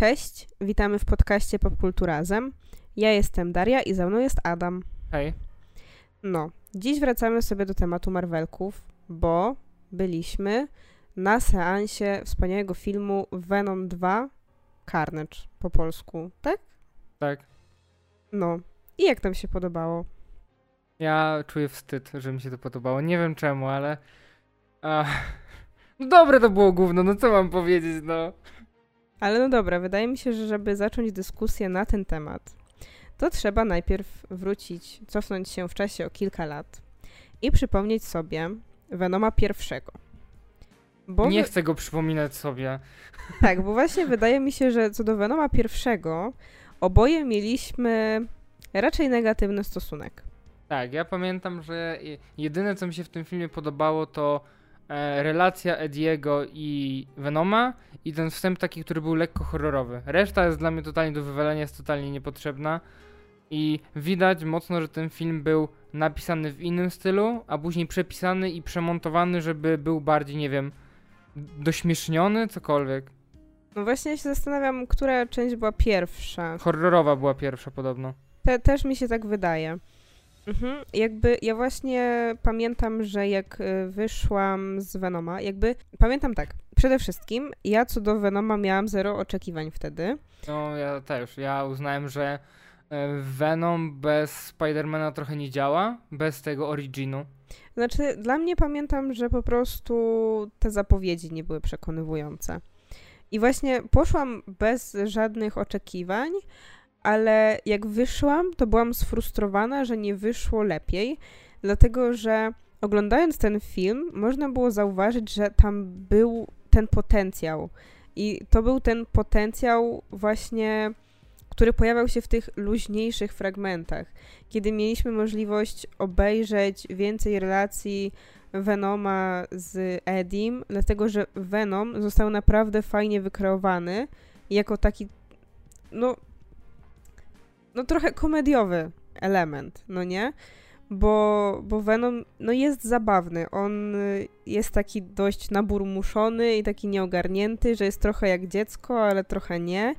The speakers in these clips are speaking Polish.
Cześć, witamy w podcaście Popkulturazem. Ja jestem Daria i za mną jest Adam. Hej. No, dziś wracamy sobie do tematu Marvelków, bo byliśmy na seansie wspaniałego filmu Venom 2 Carnage po polsku, tak? Tak. No. I jak tam się podobało? Ja czuję wstyd, że mi się to podobało. Nie wiem czemu, ale. Ach. No dobre to było gówno, no co mam powiedzieć, no. Ale no dobra, wydaje mi się, że żeby zacząć dyskusję na ten temat, to trzeba najpierw wrócić, cofnąć się w czasie o kilka lat i przypomnieć sobie Venoma pierwszego. Bo nie wy... chcę go przypominać sobie. Tak, bo właśnie wydaje mi się, że co do Venoma pierwszego, oboje mieliśmy raczej negatywny stosunek. Tak, ja pamiętam, że jedyne co mi się w tym filmie podobało to relacja Ediego i Venoma i ten wstęp taki, który był lekko horrorowy. Reszta jest dla mnie totalnie do wywalenia, jest totalnie niepotrzebna. I widać mocno, że ten film był napisany w innym stylu, a później przepisany i przemontowany, żeby był bardziej, nie wiem, dośmieszniony, cokolwiek. No właśnie się zastanawiam, która część była pierwsza. Horrorowa była pierwsza podobno. Te, też mi się tak wydaje. Mhm. Jakby ja właśnie pamiętam, że jak y, wyszłam z Venoma, jakby pamiętam tak, przede wszystkim ja co do Venoma miałam zero oczekiwań wtedy. No ja też, ja uznałem, że e, Venom bez Spidermana trochę nie działa, bez tego originu. Znaczy, dla mnie pamiętam, że po prostu te zapowiedzi nie były przekonywujące. I właśnie poszłam bez żadnych oczekiwań, ale jak wyszłam, to byłam sfrustrowana, że nie wyszło lepiej, dlatego że oglądając ten film, można było zauważyć, że tam był ten potencjał. I to był ten potencjał właśnie, który pojawiał się w tych luźniejszych fragmentach, kiedy mieliśmy możliwość obejrzeć więcej relacji Venoma z Edim, dlatego że Venom został naprawdę fajnie wykreowany jako taki, no, no trochę komediowy element, no nie? Bo, bo Venom no jest zabawny. On y, jest taki dość naburmuszony i taki nieogarnięty, że jest trochę jak dziecko, ale trochę nie.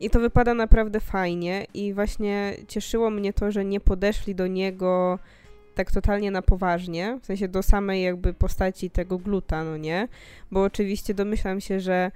I to wypada naprawdę fajnie i właśnie cieszyło mnie to, że nie podeszli do niego tak totalnie na poważnie, w sensie do samej jakby postaci tego gluta, no nie? Bo oczywiście domyślam się, że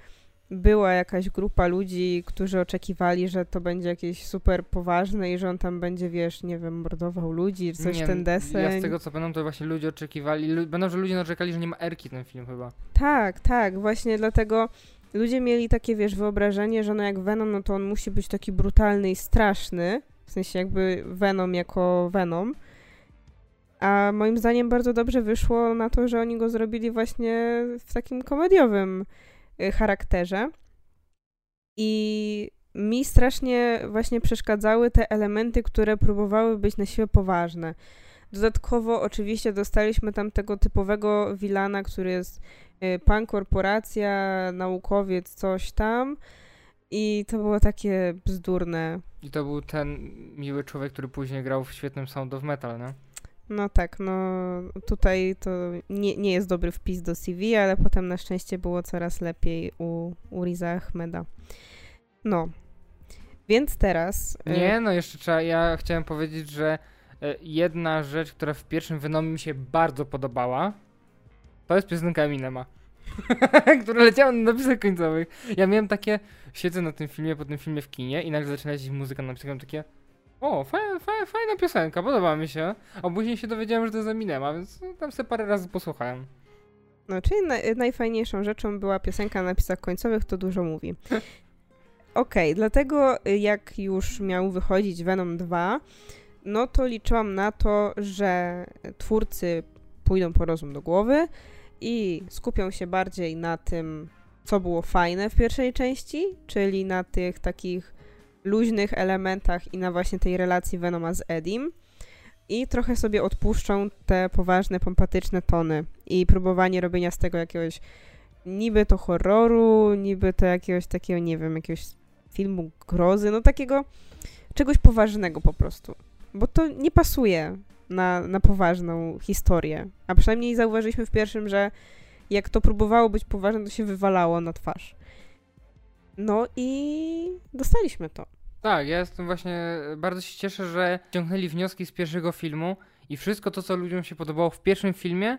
była jakaś grupa ludzi, którzy oczekiwali, że to będzie jakieś super poważne i że on tam będzie, wiesz, nie wiem, mordował ludzi, coś nie, ten deseń. Ja z tego co będą, to właśnie ludzie oczekiwali, będą, że ludzie narzekali, że nie ma Erki ten film chyba. Tak, tak, właśnie dlatego ludzie mieli takie, wiesz, wyobrażenie, że no jak Venom, no to on musi być taki brutalny i straszny, w sensie jakby Venom jako Venom. A moim zdaniem bardzo dobrze wyszło na to, że oni go zrobili właśnie w takim komediowym charakterze. I mi strasznie właśnie przeszkadzały te elementy, które próbowały być na siłę poważne. Dodatkowo oczywiście dostaliśmy tam tego typowego wilana, który jest y, pan korporacja, naukowiec, coś tam. I to było takie bzdurne. I to był ten miły człowiek, który później grał w świetnym Sound of Metal, nie? No tak, no tutaj to nie, nie jest dobry wpis do CV, ale potem na szczęście było coraz lepiej u, u Riza Ahmeda. No. Więc teraz. Y, nie, no jeszcze trzeba. Ja chciałem powiedzieć, że y, jedna rzecz, która w pierwszym Venomie mi się bardzo podobała, to jest piosenka Eminema. która leciała na napisach końcowych. Ja miałem takie. Siedzę na tym filmie, po tym filmie w kinie i nagle zaczyna lecieć muzyka na napisach, takie. O, fajna, fajna, piosenka, podoba mi się. A później się dowiedziałem, że to jest Eminema, więc tam sobie parę razy posłuchałem. No, czyli na, najfajniejszą rzeczą była piosenka na napisach końcowych, to dużo mówi. Okej, okay, dlatego y, jak już miał wychodzić Venom 2, no to liczyłam na to, że twórcy pójdą po rozum do głowy i skupią się bardziej na tym, co było fajne w pierwszej części, czyli na tych takich luźnych elementach i na właśnie tej relacji Venoma z Edim. I trochę sobie odpuszczą te poważne, pompatyczne tony i próbowanie robienia z tego jakiegoś niby to horroru, niby to jakiegoś takiego, nie wiem, jakiegoś filmu grozy, no takiego czegoś poważnego po prostu. Bo to nie pasuje na, na poważną historię. A przynajmniej zauważyliśmy w pierwszym, że jak to próbowało być poważne, to się wywalało na twarz. No i dostaliśmy to. Tak, ja jestem właśnie, bardzo się cieszę, że ciągnęli wnioski z pierwszego filmu i wszystko to, co ludziom się podobało w pierwszym filmie,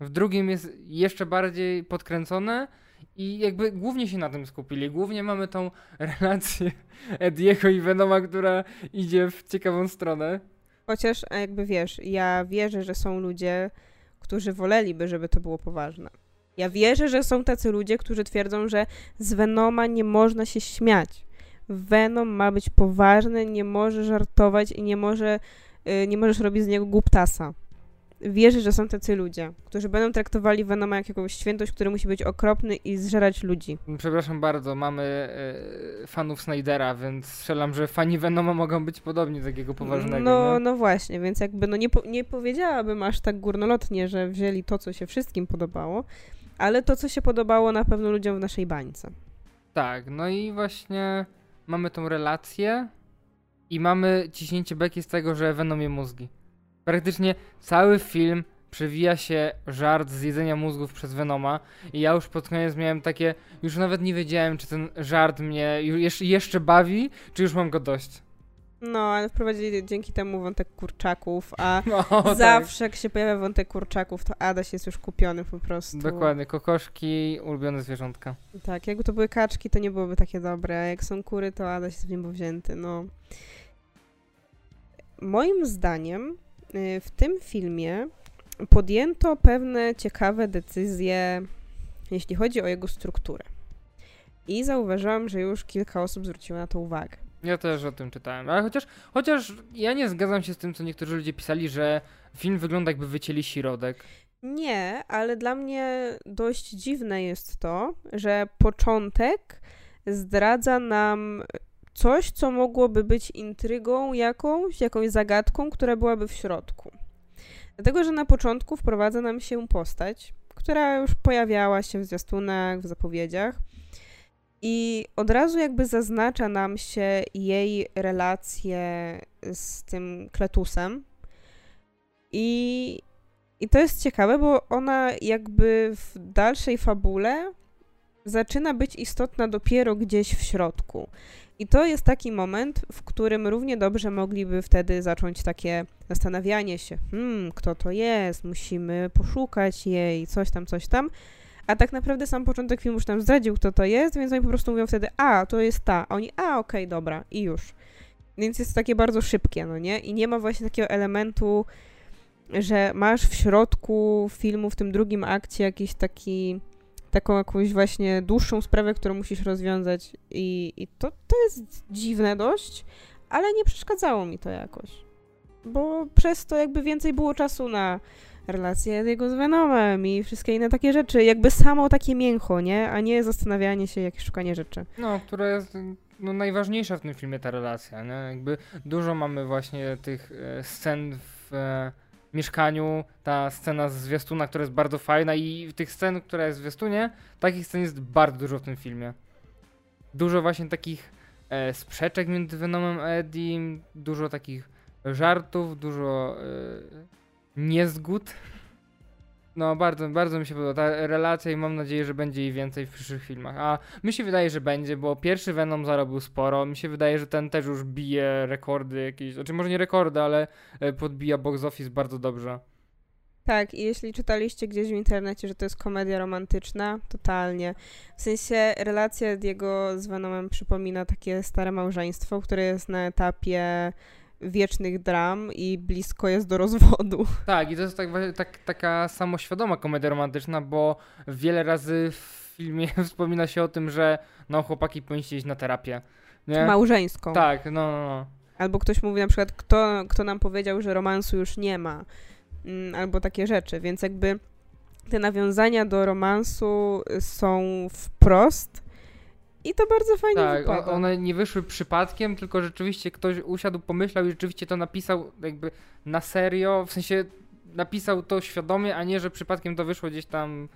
w drugim jest jeszcze bardziej podkręcone i jakby głównie się na tym skupili. Głównie mamy tą relację Ediego i Venoma, która idzie w ciekawą stronę. Chociaż jakby wiesz, ja wierzę, że są ludzie, którzy woleliby, żeby to było poważne. Ja wierzę, że są tacy ludzie, którzy twierdzą, że z Venoma nie można się śmiać. Venom ma być poważny, nie może żartować i nie może, yy, nie możesz robić z niego głuptasa wierzę, że są tacy ludzie, którzy będą traktowali Venoma jak jakąś świętość, który musi być okropny i zżerać ludzi. Przepraszam bardzo, mamy e, fanów Snydera, więc strzelam, że fani Venoma mogą być podobni do takiego poważnego. No, no właśnie, więc jakby no nie, po, nie powiedziałabym aż tak górnolotnie, że wzięli to, co się wszystkim podobało, ale to, co się podobało na pewno ludziom w naszej bańce. Tak, no i właśnie mamy tą relację i mamy ciśnięcie beki z tego, że Venom je mózgi. Praktycznie cały film przewija się żart z jedzenia mózgów przez Venoma i ja już pod koniec miałem takie, już nawet nie wiedziałem, czy ten żart mnie jeszcze, bawi, czy już mam go dość. No, ale wprowadzili dzięki temu wątek kurczaków, a no, tak. zawsze tak. jak się pojawia wątek kurczaków, to Adaś jest już kupiony po prostu. Dokładnie, kokoszki, ulubione zwierzątka. Tak, jakby to były kaczki, to nie byłoby takie dobre, a jak są kury, to Adaś jest w niebo wzięty, no. Moim zdaniem Y, w tym filmie podjęto pewne ciekawe decyzje, jeśli chodzi o jego strukturę. I zauważyłam, że już kilka osób zwróciło na to uwagę. Ja też o tym czytałem, ale chociaż, chociaż ja nie zgadzam się z tym, co niektórzy ludzie pisali, że film wygląda jakby wycięli środek. Nie, ale dla mnie dość dziwne jest to, że początek zdradza nam coś, co mogłoby być intrygą jakąś, jakąś zagadką, która byłaby w środku. Dlatego, że na początku wprowadza nam się postać, która już pojawiała się w zwiastunach, w zapowiedziach i od razu jakby zaznacza nam się jej relacje z tym Kletusem i, i to jest ciekawe, bo ona jakby w dalszej fabule zaczyna być istotna dopiero gdzieś w środku. I to jest taki moment, w którym równie dobrze mogliby wtedy zacząć takie zastanawianie się, hmm, kto to jest, musimy poszukać jej, coś tam, coś tam. A tak naprawdę sam początek filmu już nam zdradził, kto to jest, więc oni po prostu mówią wtedy, a, to jest ta. A oni, a, okej, okay, dobra, i już. Więc jest takie bardzo szybkie, no nie? I nie ma właśnie takiego elementu, że masz w środku filmu, w tym drugim akcie jakiś taki taką jakąś właśnie dłuższą sprawę, którą musisz rozwiązać i, i to, to jest dziwne dość, ale nie przeszkadzało mi to jakoś. Bo przez to jakby więcej było czasu na relacje jego z Venomem i wszystkie inne takie rzeczy. Jakby samo takie mięcho, nie? A nie zastanawianie się, jakieś szukanie rzeczy. No, które jest no, najważniejsza w tym filmie ta relacja, nie? Jakby dużo mamy właśnie tych e, scen w... E, mieszkaniu, ta scena z zwiastuna, która jest bardzo fajna i tych scen, która jest w zwiastunie, takich scen jest bardzo dużo w tym filmie. Dużo właśnie takich e, sprzeczek między Venomem a Eddie, dużo takich żartów, dużo e, niezgód. No, bardzo, bardzo mi się podoba ta relacja i mam nadzieję, że będzie jej więcej w przyszłych filmach. A mi się wydaje, że będzie, bo pierwszy Venom zarobił sporo. Mi się wydaje, że ten też już bije rekordy jakieś, znaczy może nie rekordy, ale e, podbija box office bardzo dobrze. Tak, i jeśli czytaliście gdzieś w internecie, że to jest komedia romantyczna, totalnie. W sensie relacja jego z Venomem przypomina takie stare małżeństwo, które jest na etapie wiecznych dram i blisko jest do rozwodu. Tak, i to jest tak, tak, taka samoświadoma komedia romantyczna, bo wiele razy w filmie wspomina się o tym, że no chłopaki powinniście iść na terapię. Nie? Małżeńską. Tak, no, no, no. Albo ktoś mówi na przykład, kto, kto nam powiedział, że romansu już nie ma. Mm, albo takie rzeczy, więc jakby te nawiązania do romansu są wprost i to bardzo fajnie tak, wypada. one nie wyszły przypadkiem, tylko rzeczywiście ktoś usiadł, pomyślał i rzeczywiście to napisał jakby na serio, w sensie napisał to świadomie, a nie, że przypadkiem to wyszło gdzieś tam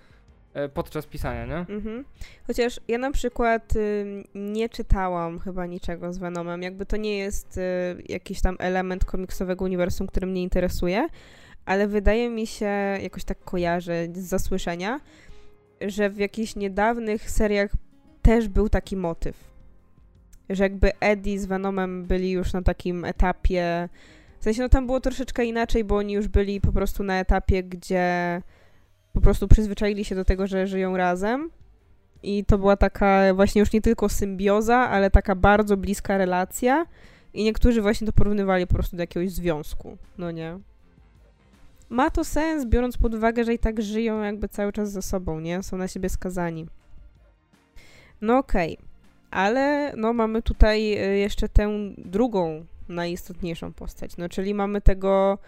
e, podczas pisania, nie? Mhm. Chociaż ja na przykład y, nie czytałam chyba niczego z Venomem, jakby to nie jest y, jakiś tam element komiksowego uniwersum, który mnie interesuje, ale wydaje mi się, jakoś tak kojarzę z zasłyszenia, że w jakichś niedawnych seriach też był taki motyw. Że jakby Eddie z Venomem byli już na takim etapie. W sensie, no tam było troszeczkę inaczej, bo oni już byli po prostu na etapie, gdzie po prostu przyzwyczaili się do tego, że żyją razem. I to była taka właśnie już nie tylko symbioza, ale taka bardzo bliska relacja. I niektórzy właśnie to porównywali po prostu do jakiegoś związku. No nie? Ma to sens, biorąc pod uwagę, że i tak żyją jakby cały czas ze sobą, nie? Są na siebie skazani. No okej. Okay. Ale no mamy tutaj y, jeszcze tę drugą najistotniejszą postać, no czyli mamy tego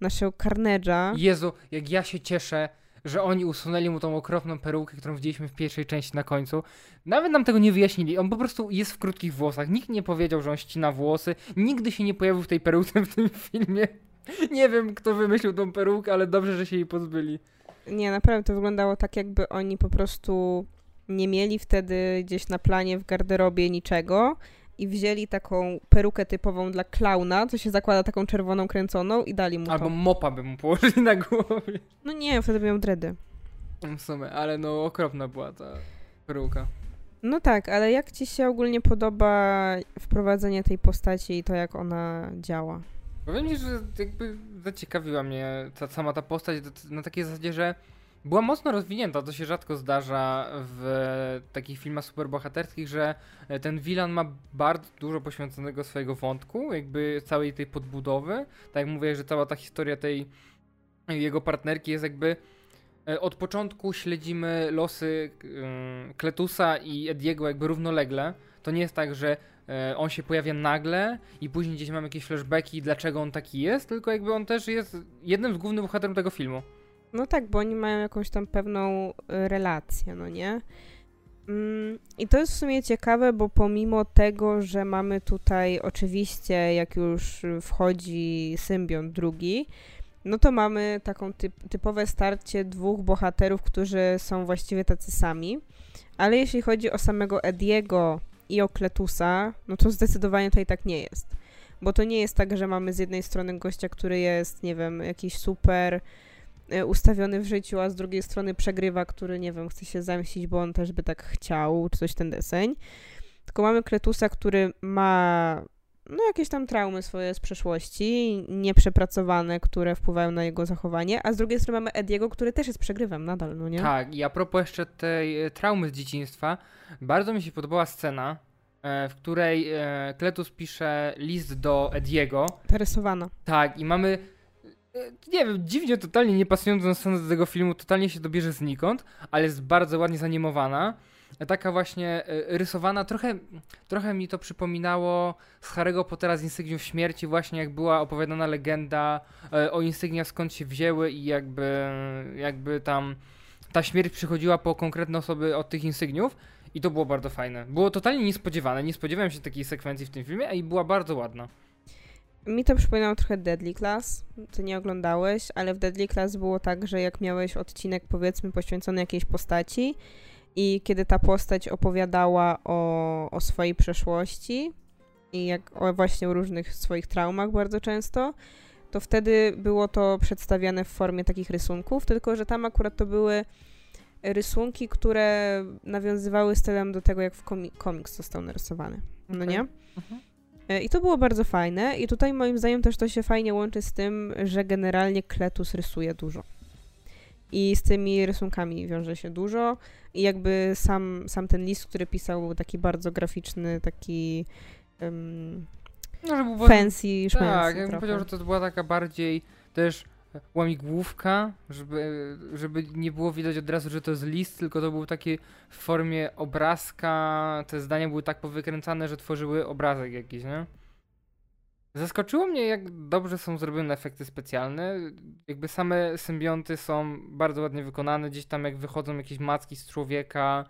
naszego Carnage'a. Jezu, jak ja się cieszę, że oni usunęli mu tą okropną perukę, którą widzieliśmy w pierwszej części na końcu. Nawet nam tego nie wyjaśnili. On po prostu jest w krótkich włosach. Nikt nie powiedział, że on ścina włosy. Nigdy się nie pojawił w tej peruce w tym filmie. Nie wiem, kto wymyślił tą perukę, ale dobrze, że się jej pozbyli. Nie, naprawdę to wyglądało tak, jakby oni po prostu nie mieli wtedy gdzieś na planie w garderobie niczego i wzięli taką perukę typową dla klauna, co się zakłada taką czerwoną kręconą i dali mu Albo to. mopa by mu położyli na głowie. No nie, wtedy miał dredy. W sumie, ale no okropna była ta peruka. No tak, ale jak ci się ogólnie podoba wprowadzenie tej postaci i to, jak ona działa? Powiem ci, że jakby zaciekawiła mnie ta sama ta postać na takiej zasadzie, że była mocno rozwinięta. To się rzadko zdarza w takich filmach superbohaterskich, że ten Wilan ma bardzo dużo poświęconego swojego wątku, jakby całej tej podbudowy. Tak jak mówię, że cała ta historia tej jego partnerki jest jakby e, od początku śledzimy losy Kletusa i Ediego jakby równolegle. To nie jest tak, że e, on się pojawia nagle i później gdzieś mamy jakieś flashbacki, dlaczego on taki jest, tylko jakby on też jest jednym z głównych bohaterów tego filmu. No tak, bo oni mają jakąś tam pewną y, relację, no nie? Mm, I to jest w sumie ciekawe, bo pomimo tego, że mamy tutaj oczywiście, jak już wchodzi symbiont drugi, no to mamy taką typ, typowe starcie dwóch bohaterów, którzy są właściwie tacy sami. Ale jeśli chodzi o samego Ediego i o Kletusa, no to zdecydowanie tutaj tak nie jest. Bo to nie jest tak, że mamy z jednej strony gościa, który jest, nie wiem, jakiś super ustawiony w życiu, a z drugiej strony przegrywa, który, nie wiem, chce się zemścić, bo on też by tak chciał, czy coś ten deseń. Tylko mamy Kletusa, który ma no, jakieś tam traumy swoje z przeszłości, nieprzepracowane, które wpływają na jego zachowanie, a z drugiej strony mamy Ediego, który też jest przegrywem nadal, no nie? Tak, i a propos jeszcze tej e, traumy z dzieciństwa, bardzo mi się podobała scena, e, w której Kletus pisze list do Ediego. Ta rysowana. Tak, i mamy E, nie wiem, dziwnie, totalnie nie pasująca na scenę do tego filmu, totalnie się dobierze znikąd, ale jest bardzo ładnie zanimowana. E, taka właśnie e, rysowana, trochę, trochę mi to przypominało z Harry'ego Pottera z Insygniów Śmierci, właśnie jak była opowiadana legenda o insygniach, skąd się wzięły i jakby, jakby tam ta śmierć przychodziła po konkretne osoby od tych insygniów. I to było bardzo fajne. Było totalnie niespodziewane. Nie spodziewałem się takiej sekwencji w tym filmie, a i była bardzo ładna. Mi to przypominało trochę Deadly Class, ty nie oglądałeś, ale w Deadly Class było tak, że jak miałeś odcinek powiedzmy poświęcony jakiejś postaci i kiedy ta postać opowiadała o, o swojej przeszłości i jak o właśnie o różnych swoich traumach bardzo często, to wtedy było to przedstawiane w formie takich rysunków, tylko że tam akurat to były rysunki, które nawiązywały stylem do tego, jak w komiks został narysowany. No okay. nie? Mhm. E, I to było bardzo fajne. I tutaj moim zdaniem też to się fajnie łączy z tym, że generalnie Kletus rysuje dużo. I z tymi rysunkami wiąże się dużo. I jakby sam, sam ten list, który pisał, był taki bardzo graficzny, taki um, no, że był fancy, Tak, ja bym powiedział, że to była taka bardziej też łamigłówka, żeby, żeby nie było widać od razu, że to jest list, tylko to był taki w formie obrazka, te zdania były tak powykręcane, że tworzyły obrazek jakiś, nie? Zaskoczyło mnie, jak dobrze są zrobione efekty specjalne. Jakby same symbionty są bardzo ładnie wykonane. Gdzieś tam, jak wychodzą jakieś macki z człowieka,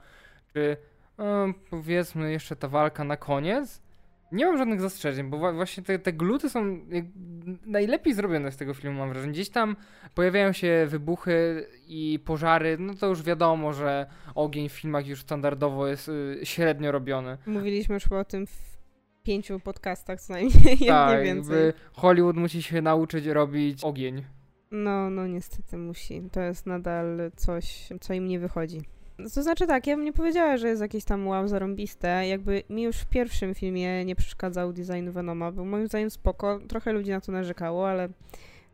czy no, powiedzmy jeszcze ta walka na koniec, nie mam żadnych zastrzeżeń, bo właśnie te, te gluty są najlepiej zrobione z tego filmu, mam wrażenie. Gdzieś tam pojawiają się wybuchy i pożary, no to już wiadomo, że ogień w filmach już standardowo jest y, średnio robiony. Mówiliśmy już o tym w pięciu podcastach co najmniej, tak, nie więcej. Hollywood musi się nauczyć robić ogień. No, no niestety musi. To jest nadal coś, co im nie wychodzi. To znaczy tak, ja bym nie powiedziała, że jest jakieś tam wow zarąbiste. Jakby mi już w pierwszym filmie nie przeszkadzał design Venoma, był moim zdaniem spoko. Trochę ludzi na to narzekało, ale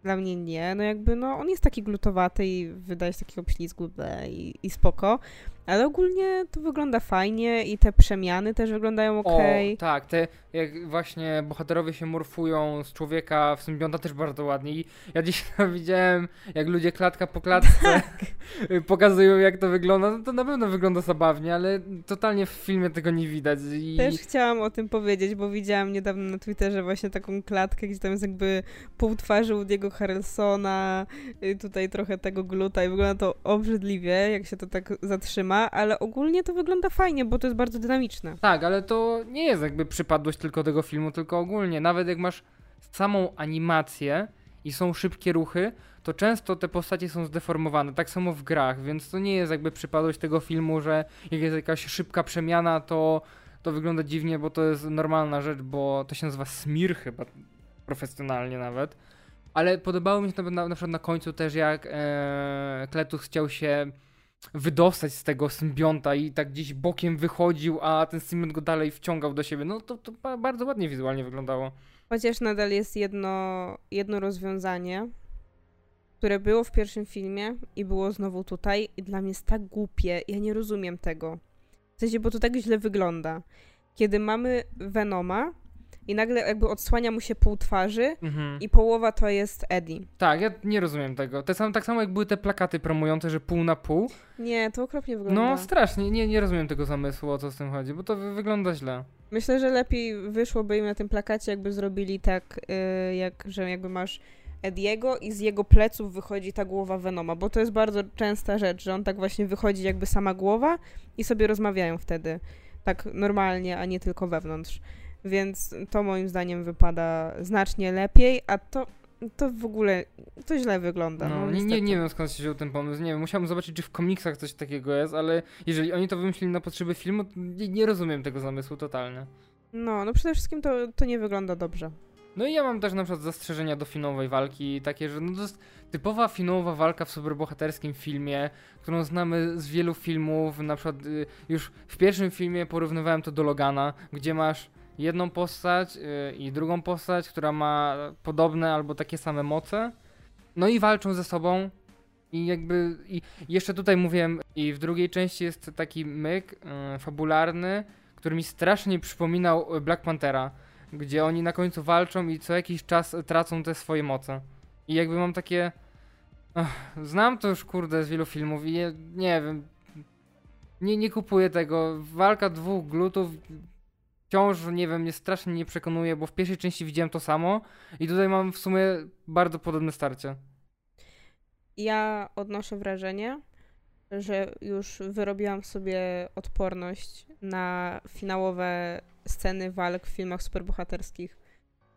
dla mnie nie. No jakby, no on jest taki glutowaty i wydaje się takiego ślizgu i, i spoko. Ale ogólnie to wygląda fajnie i te przemiany też wyglądają ok. O, tak, te jak właśnie bohaterowie się morfują z człowieka w symbionta też bardzo ładnie. I ja dziś widziałem, jak ludzie klatka po klatce tak. pokazują, jak to wygląda. No to na pewno wygląda zabawnie, ale totalnie w filmie tego nie widać. I... Też chciałam o tym powiedzieć, bo widziałam niedawno na Twitterze właśnie taką klatkę, gdzie tam jest jakby pół twarzy Woody'ego Harrelsona, y, tutaj trochę tego gluta i wygląda to obrzydliwie, jak się to tak zatrzyma, ale ogólnie to wygląda fajnie, bo to jest bardzo dynamiczne. Tak, ale to nie jest jakby przypadłość tylko tego filmu, tylko ogólnie. Nawet jak masz samą animację i są szybkie ruchy, to często te postacie są zdeformowane. Tak samo w grach, więc to nie jest jakby przypadłość tego filmu, że jak jest jakaś szybka przemiana, to, to wygląda dziwnie, bo to jest normalna rzecz, bo to się nazywa smir chyba profesjonalnie nawet. Ale podobało mi się na, na, na przykład na końcu też, jak e, Kletus chciał się wydostać z tego symbionta i tak gdzieś bokiem wychodził, a ten symbiont go dalej wciągał do siebie. No to, to bardzo ładnie wizualnie wyglądało. Chociaż nadal jest jedno, jedno rozwiązanie, które było w pierwszym filmie i było znowu tutaj i dla mnie jest tak głupie. Ja nie rozumiem tego. W sensie, bo to tak źle wygląda. Kiedy mamy Venoma, i nagle jakby odsłania mu się pół twarzy mhm. i połowa to jest Eddie. Tak, ja nie rozumiem tego. Te sam, tak samo jak były te plakaty promujące, że pół na pół. Nie, to okropnie wygląda. No strasznie, nie, nie rozumiem tego zamysłu, o co z tym chodzi, bo to wygląda źle. Myślę, że lepiej wyszłoby im na tym plakacie, jakby zrobili tak, yy, jak, że jakby masz Ediego i z jego pleców wychodzi ta głowa Venoma, bo to jest bardzo częsta rzecz, że on tak właśnie wychodzi jakby sama głowa i sobie rozmawiają wtedy. Tak normalnie, a nie tylko wewnątrz. Więc to moim zdaniem wypada znacznie lepiej, a to, to w ogóle to źle wygląda. No, no nie, nie, nie wiem skąd się wziął ten pomysł. Nie wiem, musiałem zobaczyć, czy w komiksach coś takiego jest, ale jeżeli oni to wymyślili na potrzeby filmu, to nie, nie rozumiem tego zamysłu totalnie. No, no przede wszystkim to, to nie wygląda dobrze. No i ja mam też na przykład zastrzeżenia do finałowej walki, takie, że no to jest typowa finałowa walka w superbohaterskim filmie, którą znamy z wielu filmów, na przykład y, już w pierwszym filmie porównywałem to do Logana, gdzie masz jedną postać yy, i drugą postać, która ma podobne albo takie same moce. No i walczą ze sobą. I jakby. I jeszcze tutaj mówiłem, i w drugiej części jest taki myk yy, fabularny, który mi strasznie przypominał Black Panthera, gdzie oni na końcu walczą i co jakiś czas tracą te swoje moce. I jakby mam takie. Ach, znam to już kurde z wielu filmów i nie, nie wiem. Nie, nie kupuję tego. Walka dwóch glutów wciąż, nie wiem, mnie strasznie nie przekonuje, bo w pierwszej części widziałem to samo i tutaj mam w sumie bardzo podobne starcie. Ja odnoszę wrażenie, że już wyrobiłam sobie odporność na finałowe sceny walk w filmach superbohaterskich.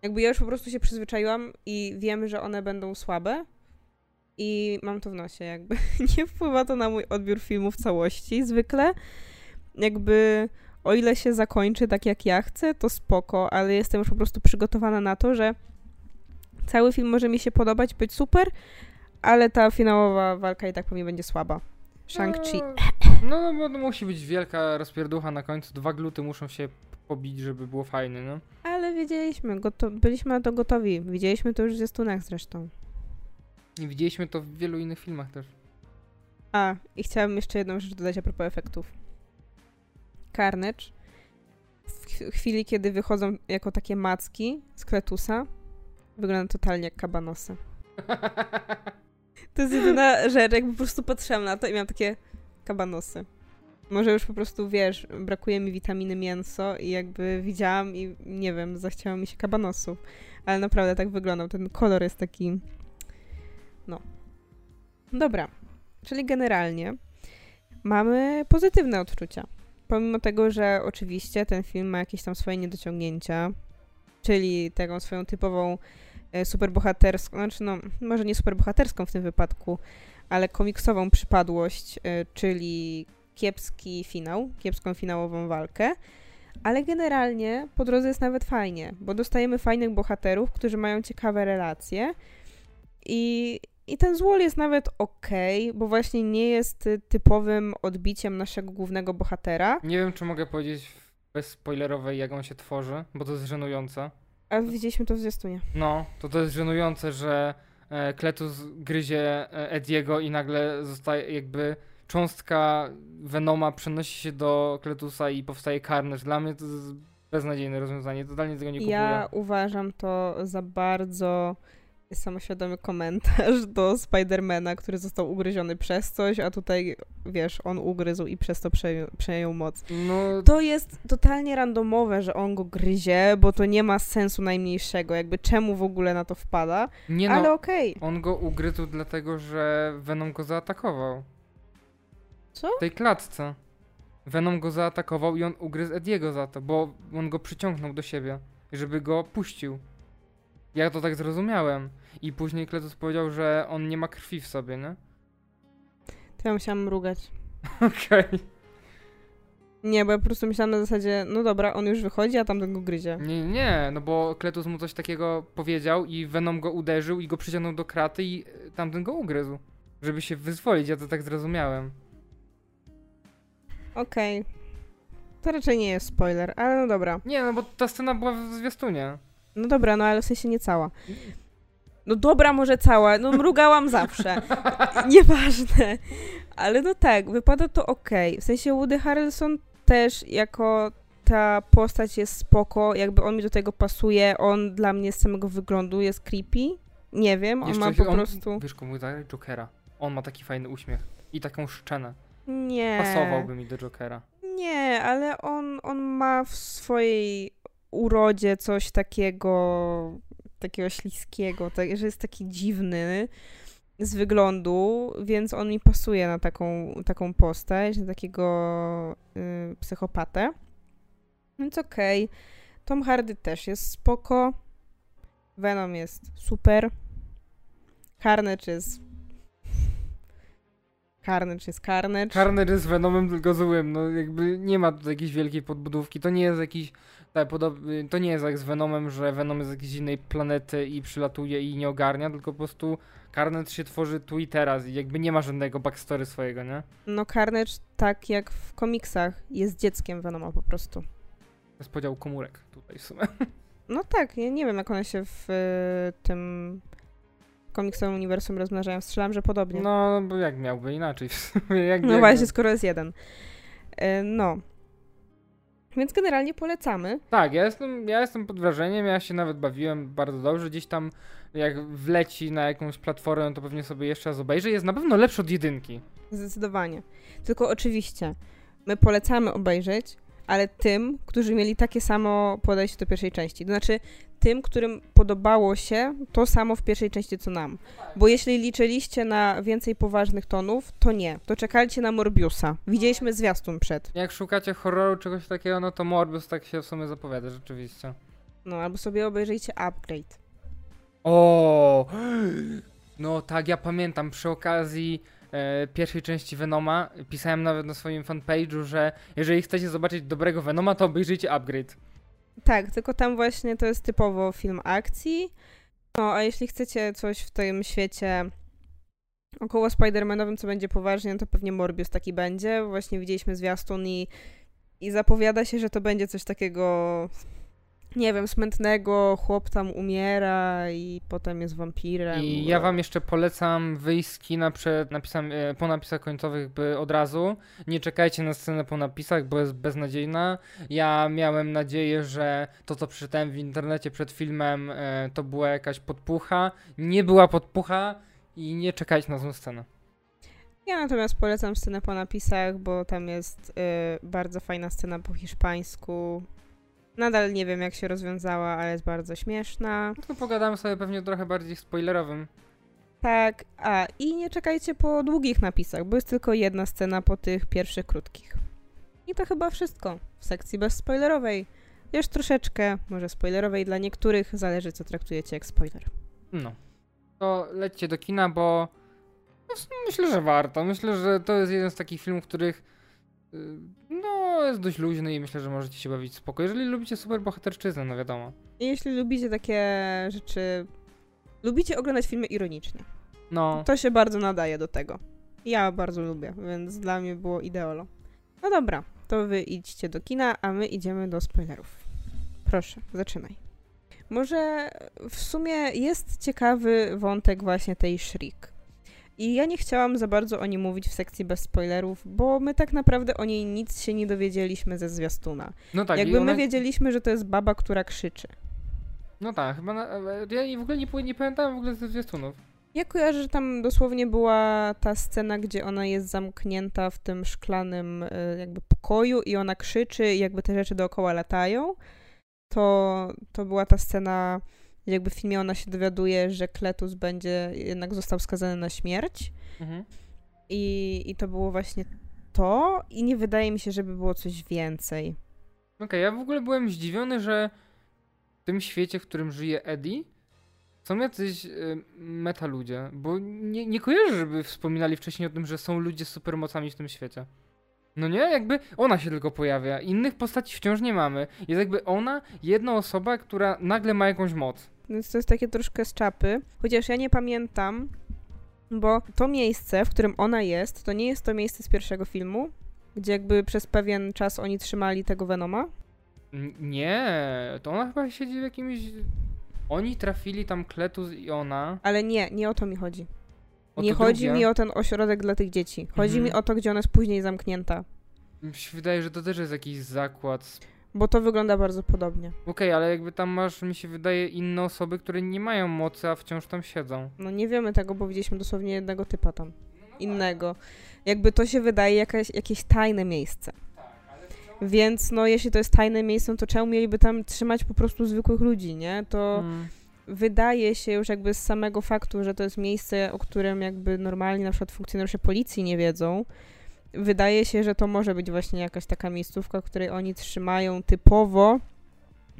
Jakby ja już po prostu się przyzwyczaiłam i wiem, że one będą słabe i mam to w nosie, jakby nie wpływa to na mój odbiór filmu w całości zwykle. Jakby o ile się zakończy tak jak ja chcę, to spoko, ale jestem już po prostu przygotowana na to, że cały film może mi się podobać, być super, ale ta finałowa walka i tak pewnie będzie słaba. Shang-Chi. No, no, no, musi być wielka rozpierducha na końcu. Dwa gluty muszą się pobić, żeby było fajne, no. Ale wiedzieliśmy, goto- byliśmy na to gotowi. Widzieliśmy to już w zwiastunach zresztą. I widzieliśmy to w wielu innych filmach też. A, i chciałabym jeszcze jedną rzecz dodać a propos efektów. Carnage w chwili, kiedy wychodzą jako takie macki z Kletusa, wygląda totalnie jak kabanosy. To jest jedyna rzecz, jak po prostu patrzyłam na to i miałam takie kabanosy. Może już po prostu, wiesz, brakuje mi witaminy mięso i jakby widziałam i nie wiem, zachciało mi się kabanosów. Ale naprawdę tak wyglądał. Ten kolor jest taki... No. Dobra. Czyli generalnie mamy pozytywne odczucia pomimo tego, że oczywiście ten film ma jakieś tam swoje niedociągnięcia, czyli taką swoją typową e, superbohaterską, znaczy no, może nie superbohaterską w tym wypadku, ale komiksową przypadłość, e, czyli kiepski finał, kiepską finałową walkę, ale generalnie po drodze jest nawet fajnie, bo dostajemy fajnych bohaterów, którzy mają ciekawe relacje i I ten złol jest nawet okej, bo właśnie nie jest y, typowym odbiciem naszego głównego bohatera. Nie wiem, czy mogę powiedzieć w bezspoilerowej, jak on się tworzy, bo to jest żenujące. A widzieliśmy to w zwiastunie. No, to to jest żenujące, że e, Kletus gryzie e, Ediego i nagle zostaje jakby cząstka Venoma przenosi się do Kletusa i powstaje Carnage. Dla mnie to jest beznadziejne rozwiązanie, totalnie tego nie kupuję. Ja uważam to za bardzo samoświadomy komentarz do Spidermana, który został ugryziony przez coś, a tutaj, wiesz, on ugryzł i przez to przejął, przejął moc. No, To jest totalnie randomowe, że on go gryzie, bo to nie ma sensu najmniejszego. Jakby czemu w ogóle na to wpada, nie no, ale okej. on go ugryzł dlatego, że Venom go zaatakował. Co? W tej klatce. Venom go zaatakował i on ugryzł Ediego za to, bo on go przyciągnął do siebie, żeby go puścił. Ja to tak zrozumiałem. I później Kletus powiedział, że on nie ma krwi w sobie, nie? To ja musiałam mrugać. Okej. Nie, bo ja po prostu myślałam na zasadzie, no dobra, on już wychodzi, a tamten go gryzie. Nie, nie, no bo Kletus mu coś takiego powiedział i Venom go uderzył i go przyciągnął do kraty i tamten go ugryzł. Żeby się wyzwolić, ja to tak zrozumiałem. Okej. To raczej nie jest spoiler, ale no dobra. Nie, no bo ta scena była w zwiastunie. No dobra, no ale w sensie nie cała. No dobra, może cała, no mrugałam zawsze. Nieważne. Ale no tak, wypada to ok. W sensie Woody Harrelson też jako ta postać jest spoko, jakby on mi do tego pasuje, on dla mnie z samego wyglądu jest creepy. Nie wiem, on Jeszcze ma po prostu... Wiesz, komu tak? Jokera. On ma taki fajny uśmiech i taką szczenę. Nie. Pasowałby mi do Jokera. Nie, ale on, on ma w swojej urodzie coś takiego, takiego śliskiego, tak, że jest taki dziwny z wyglądu, więc on mi pasuje na taką, taką postać, na takiego y, psychopatę. Więc okej. Tom Hardy też jest spoko. Venom jest super. Carnage jest... Carnage jest Carnage. Carnage jest Venomem tylko złym, no jakby nie ma tutaj jakiejś wielkiej podbudówki, to nie jest jakiś, tak, podobny, to nie jest jak z Venomem, że Venom jest z jakiejś innej planety i przylatuje i nie ogarnia, tylko po prostu Carnage się tworzy tu i teraz i jakby nie ma żadnego backstory swojego, nie? No Carnage, tak jak w komiksach, jest dzieckiem Venoma po prostu. To jest podział komórek tutaj w sumie. No tak, ja nie wiem jak one się w y, tym komiksowym uniwersum rozmnażają. Strzelam, że podobnie. No, bo jak miałby inaczej w sumie, jak No jak- właśnie, skoro jest jeden. Y, no. Więc generalnie polecamy. Tak, ja jestem, ja jestem pod wrażeniem, ja się nawet bawiłem bardzo dobrze, gdzieś tam jak wleci na jakąś platformę, to pewnie sobie jeszcze raz obejrzę, jest na pewno lepszy od jedynki. Zdecydowanie. Tylko oczywiście, my polecamy obejrzeć, ale tym, którzy mieli takie samo podejście do pierwszej części. To znaczy, tym, którym podobało się to samo w pierwszej części, co nam. Bo jeśli liczyliście na więcej poważnych tonów, to nie. To czekajcie na Morbiusa. Widzieliśmy zwiastun przed. Jak szukacie horroru, czegoś takiego, no to Morbius tak się w sumie zapowiada, rzeczywiście. No, albo sobie obejrzyjcie Upgrade. O, No tak, ja pamiętam przy okazji pierwszej części Venoma, pisałem nawet na swoim fanpage'u, że jeżeli chcecie zobaczyć dobrego Venoma, to obejrzyjcie Upgrade. Tak, tylko tam właśnie to jest typowo film akcji. No, a jeśli chcecie coś w tym świecie około Spider-Manowym, co będzie poważnie, to pewnie Morbius taki będzie. Właśnie widzieliśmy zwiastun i, i zapowiada się, że to będzie coś takiego, nie wiem, smętnego, chłop tam umiera i potem jest wampirem. I ja wam jeszcze polecam wyjść z kina przed napisami, e, po napisach końcowych by od razu. Nie czekajcie na scenę po napisach, bo jest beznadziejna. Ja miałem nadzieję, że to co przeczytałem w internecie przed filmem e, to była jakaś podpucha. Nie była podpucha i nie czekajcie na tą scenę. Ja natomiast polecam scenę po napisach, bo tam jest y, bardzo fajna scena po hiszpańsku. Nadal nie wiem, jak się rozwiązała, ale jest bardzo śmieszna. No to pogadamy sobie pewnie trochę bardziej spoilerowym. Tak, a i nie czekajcie po długich napisach, bo jest tylko jedna scena po tych pierwszych krótkich. I to chyba wszystko w sekcji bezspoilerowej. Już troszeczkę, może spoilerowej dla niektórych, zależy co traktujecie jak spoiler. No. To lećcie do kina, bo no, myślę, że warto. Myślę, że to jest jeden z takich filmów, których no jest dość luźny i myślę, że możecie się bawić spoko. Jeżeli lubicie super bohaterszczyznę, no wiadomo. Jeśli lubicie takie rzeczy, lubicie oglądać filmy ironicznie. No, To się bardzo nadaje do tego. Ja bardzo lubię, więc dla mnie było ideolo. No dobra, to wy idźcie do kina, a my idziemy do spoilerów. Proszę, zaczynaj. Może w sumie jest ciekawy wątek właśnie tej Shriek. I ja nie chciałam za bardzo o niej mówić w sekcji bez spoilerów, bo my tak naprawdę o niej nic się nie dowiedzieliśmy ze zwiastuna. no tak. Jakby ona- my wiedzieliśmy, że to jest baba, która krzyczy. No tak, chyba. Na, ja w ogóle nie, nie pamiętałem w ogóle ze zwiastunów. Ja kojarzę, że tam dosłownie była ta scena, gdzie ona jest zamknięta w tym szklanym e, jakby pokoju i ona krzyczy i jakby te rzeczy dookoła latają. To, to była ta scena, jakby w filmie ona się dowiaduje, że Kletus będzie, jednak został skazany na śmierć. Mhm. I, I to było właśnie to i nie wydaje mi się, żeby było coś więcej. Okej, ja w ogóle byłem zdziwiony, że w tym świecie, w którym żyje Eddie, są jacyś y, meta ludzie, bo nie, nie kojarzę, żeby wspominali wcześniej o tym, że są ludzie z supermocami w tym świecie. No nie, jakby ona się tylko pojawia, innych postaci wciąż nie mamy. Jest jakby ona, jedna osoba, która nagle ma jakąś moc. Więc to jest takie troszkę z czapy. Chociaż ja nie pamiętam, bo to miejsce, w którym ona jest, to nie jest to miejsce z pierwszego filmu, gdzie jakby przez pewien czas oni trzymali tego Venoma. Nie, to ona chyba siedzi w jakimś... Oni trafili tam Kletus i ona. Ale nie, nie o to mi chodzi. O nie chodzi drugie. mi o ten ośrodek dla tych dzieci. Chodzi Mhm. mi o to, gdzie ona jest później zamknięta. Mi się wydaje, że to też jest jakiś zakład. Bo to wygląda bardzo podobnie. Okej, ale jakby tam masz, mi się wydaje, inne osoby, które nie mają mocy, a wciąż tam siedzą. No nie wiemy tego, bo widzieliśmy dosłownie jednego typa tam. Innego. Jakby to się wydaje jakaś, jakieś tajne miejsce. Więc no jeśli to jest tajne miejsce, no to czemu mieliby tam trzymać po prostu zwykłych ludzi, nie? To Mm. wydaje się już jakby z samego faktu, że to jest miejsce, o którym jakby normalnie na przykład funkcjonariusze policji nie wiedzą, wydaje się, że to może być właśnie jakaś taka miejscówka, w której oni trzymają typowo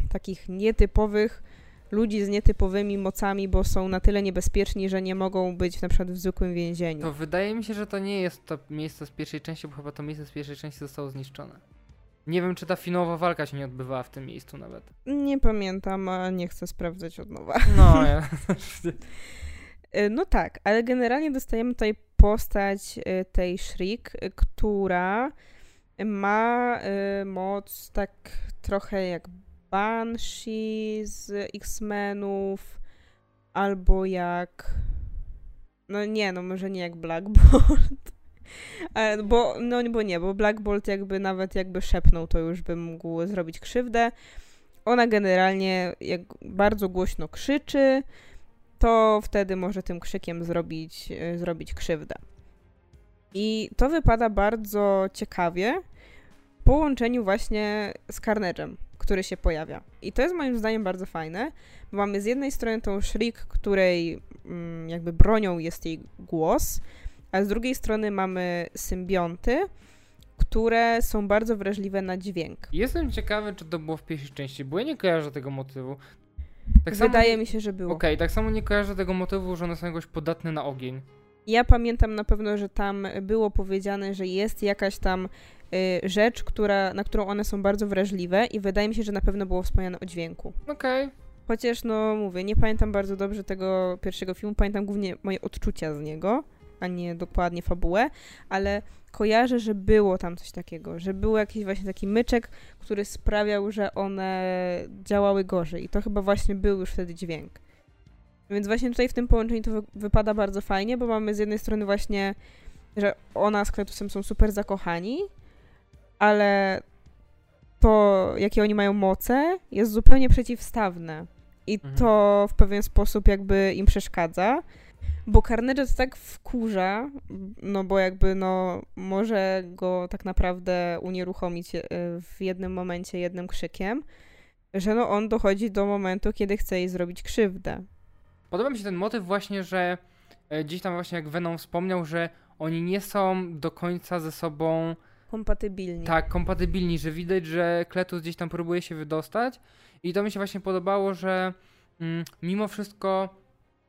takich nietypowych ludzi z nietypowymi mocami, bo są na tyle niebezpieczni, że nie mogą być na przykład w zwykłym więzieniu. To wydaje mi się, że to nie jest to miejsce z pierwszej części, bo chyba to miejsce z pierwszej części zostało zniszczone. Nie wiem, czy ta finałowa walka się nie odbywała w tym miejscu nawet. Nie pamiętam, a nie chcę sprawdzać od nowa. No, ja... Y, No tak, ale generalnie dostajemy tutaj postać y, tej Shriek, y, która ma moc tak trochę jak Banshee z X-Menów, albo jak... No nie, no może nie jak Black Bolt. Bo, no bo nie, bo Black Bolt jakby nawet jakby szepnął, to już by mógł zrobić krzywdę. Ona generalnie jak bardzo głośno krzyczy, to wtedy może tym krzykiem zrobić, y, zrobić krzywdę. I to wypada bardzo ciekawie w połączeniu właśnie z Carnage'em, który się pojawia. I to jest moim zdaniem bardzo fajne, bo mamy z jednej strony tą Shriek, której mm, jakby bronią jest jej głos, a z drugiej strony mamy symbionty, które są bardzo wrażliwe na dźwięk. Jestem ciekawy, czy to było w pierwszej części, bo ja nie kojarzę tego motywu. Tak Wydaje nie... mi się, że było. Okej, tak samo nie kojarzę tego motywu, że one są jakoś podatne na ogień. Ja pamiętam na pewno, że tam było powiedziane, że jest jakaś tam y, rzecz, która, na którą one są bardzo wrażliwe i wydaje mi się, że na pewno było wspomniane o dźwięku. Okej. Chociaż, no mówię, nie pamiętam bardzo dobrze tego pierwszego filmu, pamiętam głównie moje odczucia z niego, a nie dokładnie fabułę, ale kojarzę, że było tam coś takiego, że był jakiś właśnie taki myczek, który sprawiał, że one działały gorzej i to chyba właśnie był już wtedy dźwięk. Więc właśnie tutaj w tym połączeniu to wy- wypada bardzo fajnie, bo mamy z jednej strony właśnie, że ona z Kletusem są super zakochani, ale to, jakie oni mają moce, jest zupełnie przeciwstawne. I Mhm. to w pewien sposób jakby im przeszkadza. Bo Carnage to tak wkurza, no bo jakby no może go tak naprawdę unieruchomić e, w jednym momencie, jednym krzykiem, że no on dochodzi do momentu, kiedy chce jej zrobić krzywdę. Podoba mi się ten motyw właśnie, że e, gdzieś tam właśnie jak Venom wspomniał, że oni nie są do końca ze sobą Kompatybilni. tak kompatybilni, że widać, że Kletus gdzieś tam próbuje się wydostać i to mi się właśnie podobało, że mm, mimo wszystko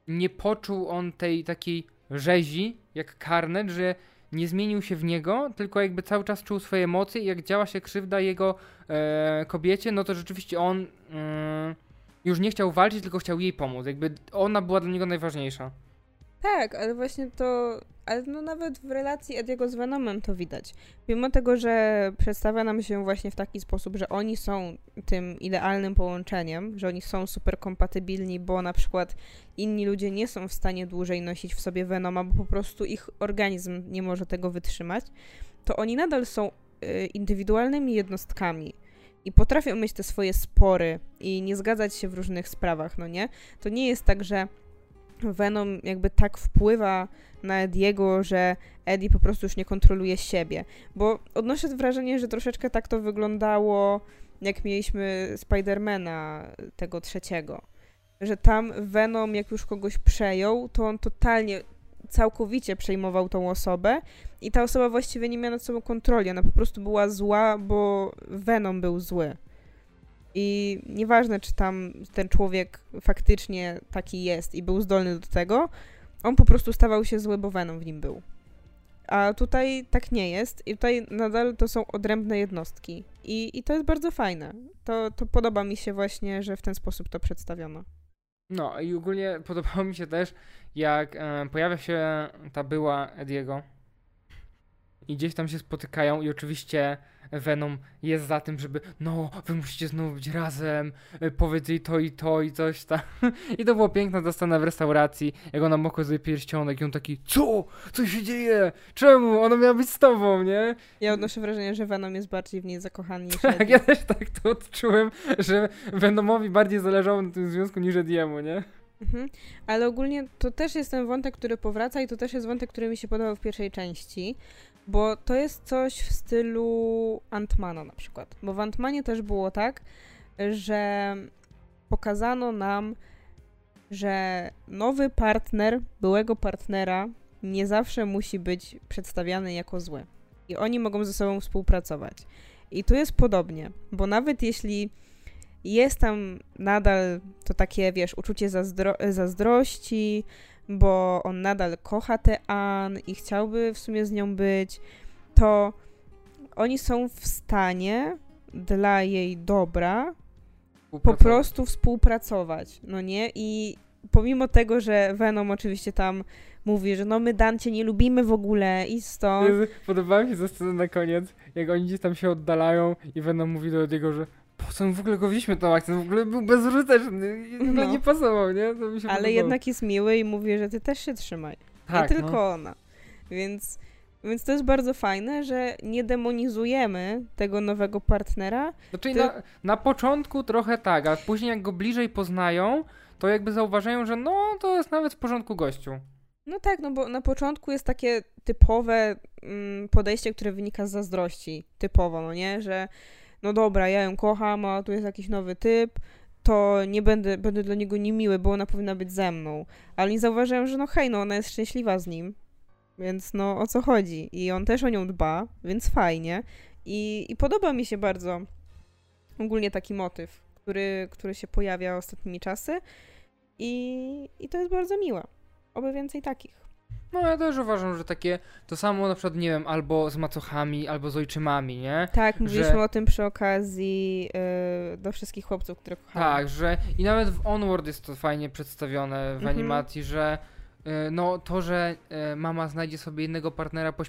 nie poczuł on tej takiej rzezi jak Carnage, że nie zmienił się w niego, tylko jakby cały czas czuł swoje emocje i jak działa się krzywda jego e, kobiecie, no to rzeczywiście on mm, już nie chciał walczyć, tylko chciał jej pomóc. Jakby ona była dla niego najważniejsza. Tak, ale właśnie to, ale no nawet w relacji Ediego z Venomem to widać. Mimo tego, że przedstawia nam się właśnie w taki sposób, że oni są tym idealnym połączeniem, że oni są super kompatybilni, bo na przykład inni ludzie nie są w stanie dłużej nosić w sobie Venoma, bo po prostu ich organizm nie może tego wytrzymać, to oni nadal są y, indywidualnymi jednostkami i potrafią mieć te swoje spory i nie zgadzać się w różnych sprawach, no nie? To nie jest tak, że Venom jakby tak wpływa na Ediego, że Eddie po prostu już nie kontroluje siebie. Bo odnoszę wrażenie, że troszeczkę tak to wyglądało, jak mieliśmy Spidermana tego trzeciego. Że tam Venom, jak już kogoś przejął, to on totalnie, całkowicie przejmował tą osobę i ta osoba właściwie nie miała nad sobą kontroli. Ona po prostu była zła, bo Venom był zły. I nieważne, czy tam ten człowiek faktycznie taki jest i był zdolny do tego, on po prostu stawał się zły, bo Venom w nim był. A tutaj tak nie jest i tutaj nadal to są odrębne jednostki. I, i to jest bardzo fajne. To, to podoba mi się właśnie, że w ten sposób to przedstawiono. No i ogólnie podobało mi się też, jak e, pojawia się ta była Ediego i gdzieś tam się spotykają i oczywiście Venom jest za tym, żeby no, wy musicie znowu być razem, y, powiedz jej to i to i coś tam. I to było piękna ta scena w restauracji, jak ona mu okazuje pierścionek i on taki, co? Co się dzieje? Czemu? Ona miała być z tobą, nie? Ja odnoszę wrażenie, że Venom jest bardziej w niej zakochany niż Tak, ja też tak to odczułem, że Venomowi bardziej zależało na tym związku niż Ediemu, nie? Mhm. Ale ogólnie to też jest ten wątek, który powraca i to też jest wątek, który mi się podobał w pierwszej części, bo to jest coś w stylu Antmana na przykład. Bo w Antmanie też było tak, że pokazano nam, że nowy partner byłego partnera nie zawsze musi być przedstawiany jako zły. I oni mogą ze sobą współpracować. I tu jest podobnie, bo nawet jeśli jest tam nadal to takie, wiesz, uczucie zazdro zazdrości, bo on nadal kocha tę Ann i chciałby w sumie z nią być, to oni są w stanie dla jej dobra po prostu współpracować, no nie? I pomimo tego, że Venom oczywiście tam mówi, że no my Dante nie lubimy w ogóle i stąd. Podobała mi się ta scena na koniec, jak oni gdzieś tam się oddalają i Venom mówi do niego, że po co my w ogóle go wzięliśmy ten akcent? W ogóle był bezużyteczny. No. nie pasował, nie? Ale podobało. jednak jest miły i mówi, że ty też się trzymaj. Tak, nie tylko no. ona. Więc, więc to jest bardzo fajne, że nie demonizujemy tego nowego partnera. Znaczy ty... na, na początku trochę tak, a później jak go bliżej poznają, to jakby zauważają, że no to jest nawet w porządku gościu. No tak, no bo na początku jest takie typowe mm, podejście, które wynika z zazdrości. Typowo, no nie? Że no dobra, ja ją kocham, a tu jest jakiś nowy typ, to nie będę, będę dla niego niemiły, bo ona powinna być ze mną. Ale nie zauważyłem, że no hej, no ona jest szczęśliwa z nim, więc no o co chodzi? I on też o nią dba, więc fajnie. I, i podoba mi się bardzo ogólnie taki motyw, który, który się pojawia ostatnimi czasy. I, I to jest bardzo miłe. Oby więcej takich. No ja też uważam, że takie to samo na przykład, nie wiem, albo z macochami, albo z ojczymami, nie? Tak, mówiliśmy że... o tym przy okazji yy, do wszystkich chłopców, które kochamy. Tak, że i nawet w Onward jest to fajnie przedstawione w mhm. animacji, że yy, no to, że yy, mama znajdzie sobie innego partnera po,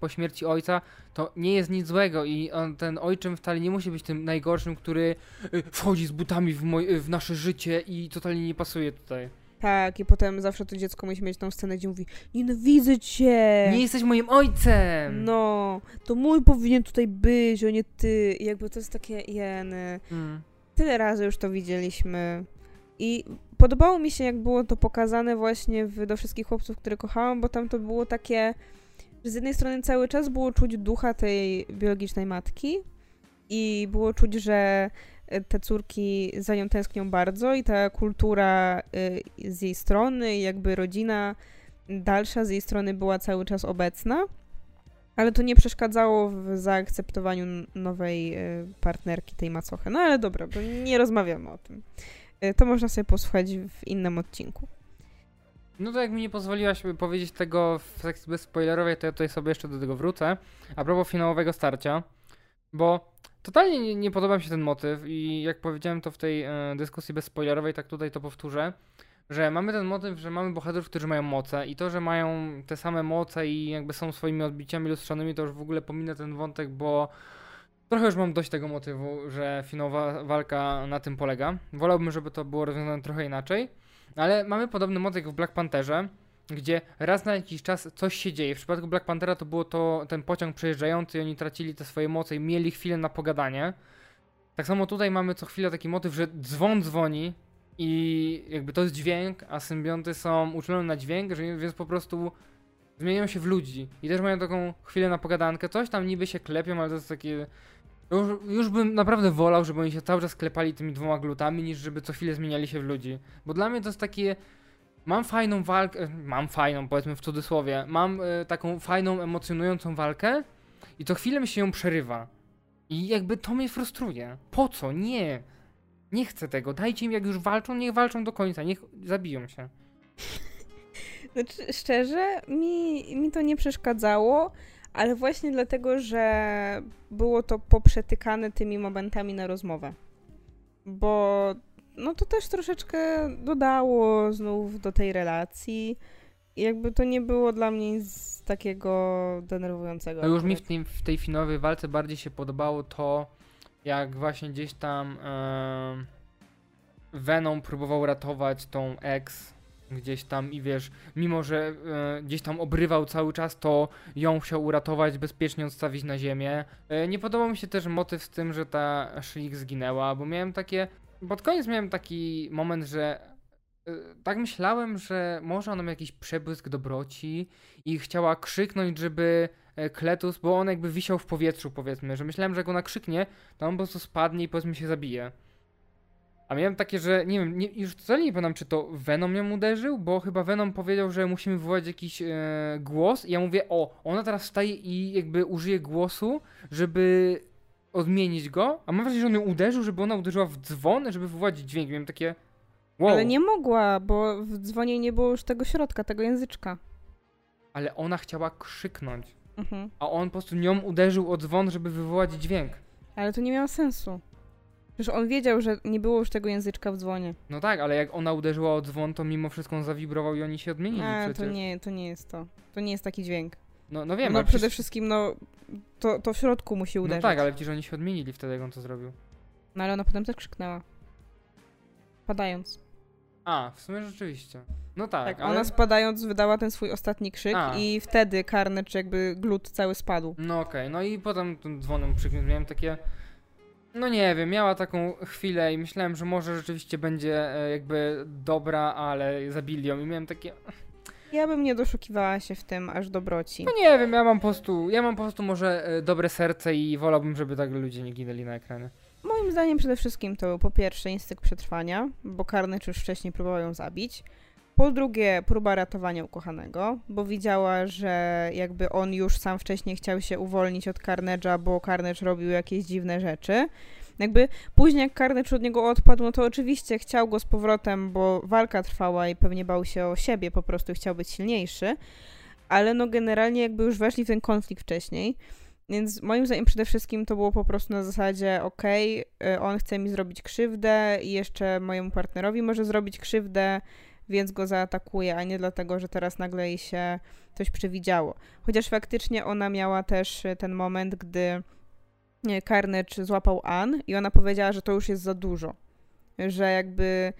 po, śmierci ojca, to nie jest nic złego i on, ten ojczym wcale nie musi być tym najgorszym, który y, wchodzi z butami w, w nasze życie i totalnie nie pasuje tutaj. Tak, i potem zawsze to dziecko musi mieć tą scenę, gdzie mówi nienawidzę cię! Nie jesteś moim ojcem! No, to mój powinien tutaj być, a nie ty. I jakby to jest takie jeny. Mm. Tyle razy już to widzieliśmy. I podobało mi się, jak było to pokazane właśnie w, do wszystkich chłopców, które kochałam, bo tam to było takie, że z jednej strony cały czas było czuć ducha tej biologicznej matki i było czuć, że te córki za nią tęsknią bardzo i ta kultura y, z jej strony, jakby rodzina dalsza z jej strony była cały czas obecna, ale to nie przeszkadzało w zaakceptowaniu nowej y, partnerki tej macochy. No ale dobra, bo nie rozmawiamy o tym. Y, to można sobie posłuchać w innym odcinku. No to jak mi nie pozwoliłaś powiedzieć tego w sekcji bezspoilerowej, to ja tutaj sobie jeszcze do tego wrócę. A propos finałowego starcia, bo Totalnie nie, nie podoba mi się ten motyw i jak powiedziałem to w tej e, dyskusji bezspoilerowej, tak tutaj to powtórzę, że mamy ten motyw, że mamy bohaterów, którzy mają moce i to, że mają te same moce i jakby są swoimi odbiciami lustrzanymi, to już w ogóle pominę ten wątek, bo trochę już mam dość tego motywu, że finowa walka na tym polega. Wolałbym, żeby to było rozwiązane trochę inaczej, ale mamy podobny motyw w Black Pantherze, gdzie raz na jakiś czas coś się dzieje. W przypadku Black Panthera to było to ten pociąg przejeżdżający i oni tracili te swoje moce i mieli chwilę na pogadanie. Tak samo tutaj mamy co chwilę taki motyw, że dzwon dzwoni i jakby to jest dźwięk, a symbionty są uczulone na dźwięk, więc po prostu zmieniają się w ludzi. I też mają taką chwilę na pogadankę. Coś tam niby się klepią, ale to jest takie... Już, już bym naprawdę wolał, żeby oni się cały czas klepali tymi dwoma glutami, niż żeby co chwilę zmieniali się w ludzi. Bo dla mnie to jest takie mam fajną walkę, mam fajną, powiedzmy w cudzysłowie, mam y, taką fajną, emocjonującą walkę i to chwilę mi się ją przerywa. I jakby to mnie frustruje. Po co? Nie. Nie chcę tego. Dajcie im, jak już walczą, niech walczą do końca, niech zabiją się. Znaczy, szczerze, mi, mi to nie przeszkadzało, ale właśnie dlatego, że było to poprzetykane tymi momentami na rozmowę. Bo no to też troszeczkę dodało znów do tej relacji. I jakby to nie było dla mnie nic takiego denerwującego. No już mi w tej, w tej finowej walce bardziej się podobało to, jak właśnie gdzieś tam e, Venom próbował ratować tą ex gdzieś tam i wiesz, mimo że e, gdzieś tam obrywał cały czas, to ją chciał uratować, bezpiecznie odstawić na ziemię. E, nie podobał mi się też motyw z tym, że ta Shlik zginęła, bo miałem takie, pod koniec miałem taki moment, że y, tak myślałem, że może ona ma jakiś przebłysk dobroci i chciała krzyknąć, żeby e, Kletus, bo on jakby wisiał w powietrzu, powiedzmy, że myślałem, że jak ona krzyknie, to on po prostu spadnie i powiedzmy się zabije. A miałem takie, że nie wiem, nie, już wcale nie pamiętam, czy to Venom ją uderzył, bo chyba Venom powiedział, że musimy wywołać jakiś e, głos i ja mówię, o, ona teraz wstaje i jakby użyje głosu, żeby odmienić go, a mam wrażenie, że on ją uderzył, żeby ona uderzyła w dzwon, żeby wywołać dźwięk. Miałem takie. Wow. Ale nie mogła, bo w dzwonie nie było już tego środka, tego języczka. Ale ona chciała krzyknąć. Mhm. A on po prostu nią uderzył o dzwon, żeby wywołać dźwięk. Ale to nie miało sensu. Przecież on wiedział, że nie było już tego języczka w dzwonie. No tak, ale jak ona uderzyła o dzwon, to mimo wszystko on zawibrował i oni się odmienili A, przecież. to nie, to nie jest to. To nie jest taki dźwięk. No, no wiem, No przede przecież... wszystkim, no, to, to w środku musi no uderzyć. No tak, ale przecież oni się odmienili wtedy, jak on to zrobił. No ale ona potem też krzyknęła. Padając. A, w sumie rzeczywiście. No tak, tak ale... ona spadając wydała ten swój ostatni krzyk A. i wtedy Carnage jakby glut cały spadł. No okej, no i potem tym dzwonem krzyknął, miałem takie... No nie wiem, miała taką chwilę i myślałem, że może rzeczywiście będzie e, jakby dobra, ale zabili ją i miałem takie... Ja bym nie doszukiwała się w tym aż dobroci. No nie wiem, ja mam po prostu, ja mam po prostu może e, dobre serce i wolałbym, żeby tak ludzie nie ginęli na ekranie. Moim zdaniem przede wszystkim to był po pierwsze instynkt przetrwania, bo Carnage już wcześniej próbował ją zabić. Po drugie, próba ratowania ukochanego, bo widziała, że jakby on już sam wcześniej chciał się uwolnić od Carnage'a, bo Carnage robił jakieś dziwne rzeczy. Jakby później jak Carnage od niego odpadł, no to oczywiście chciał go z powrotem, bo walka trwała i pewnie bał się o siebie, po prostu chciał być silniejszy, ale no generalnie jakby już weszli w ten konflikt wcześniej, więc moim zdaniem przede wszystkim to było po prostu na zasadzie, okej, okay, on chce mi zrobić krzywdę i jeszcze mojemu partnerowi może zrobić krzywdę, więc go zaatakuje, a nie dlatego, że teraz nagle jej się coś przewidziało. Chociaż faktycznie ona miała też ten moment, gdy Carnage złapał Ann i ona powiedziała, że to już jest za dużo. Że jakby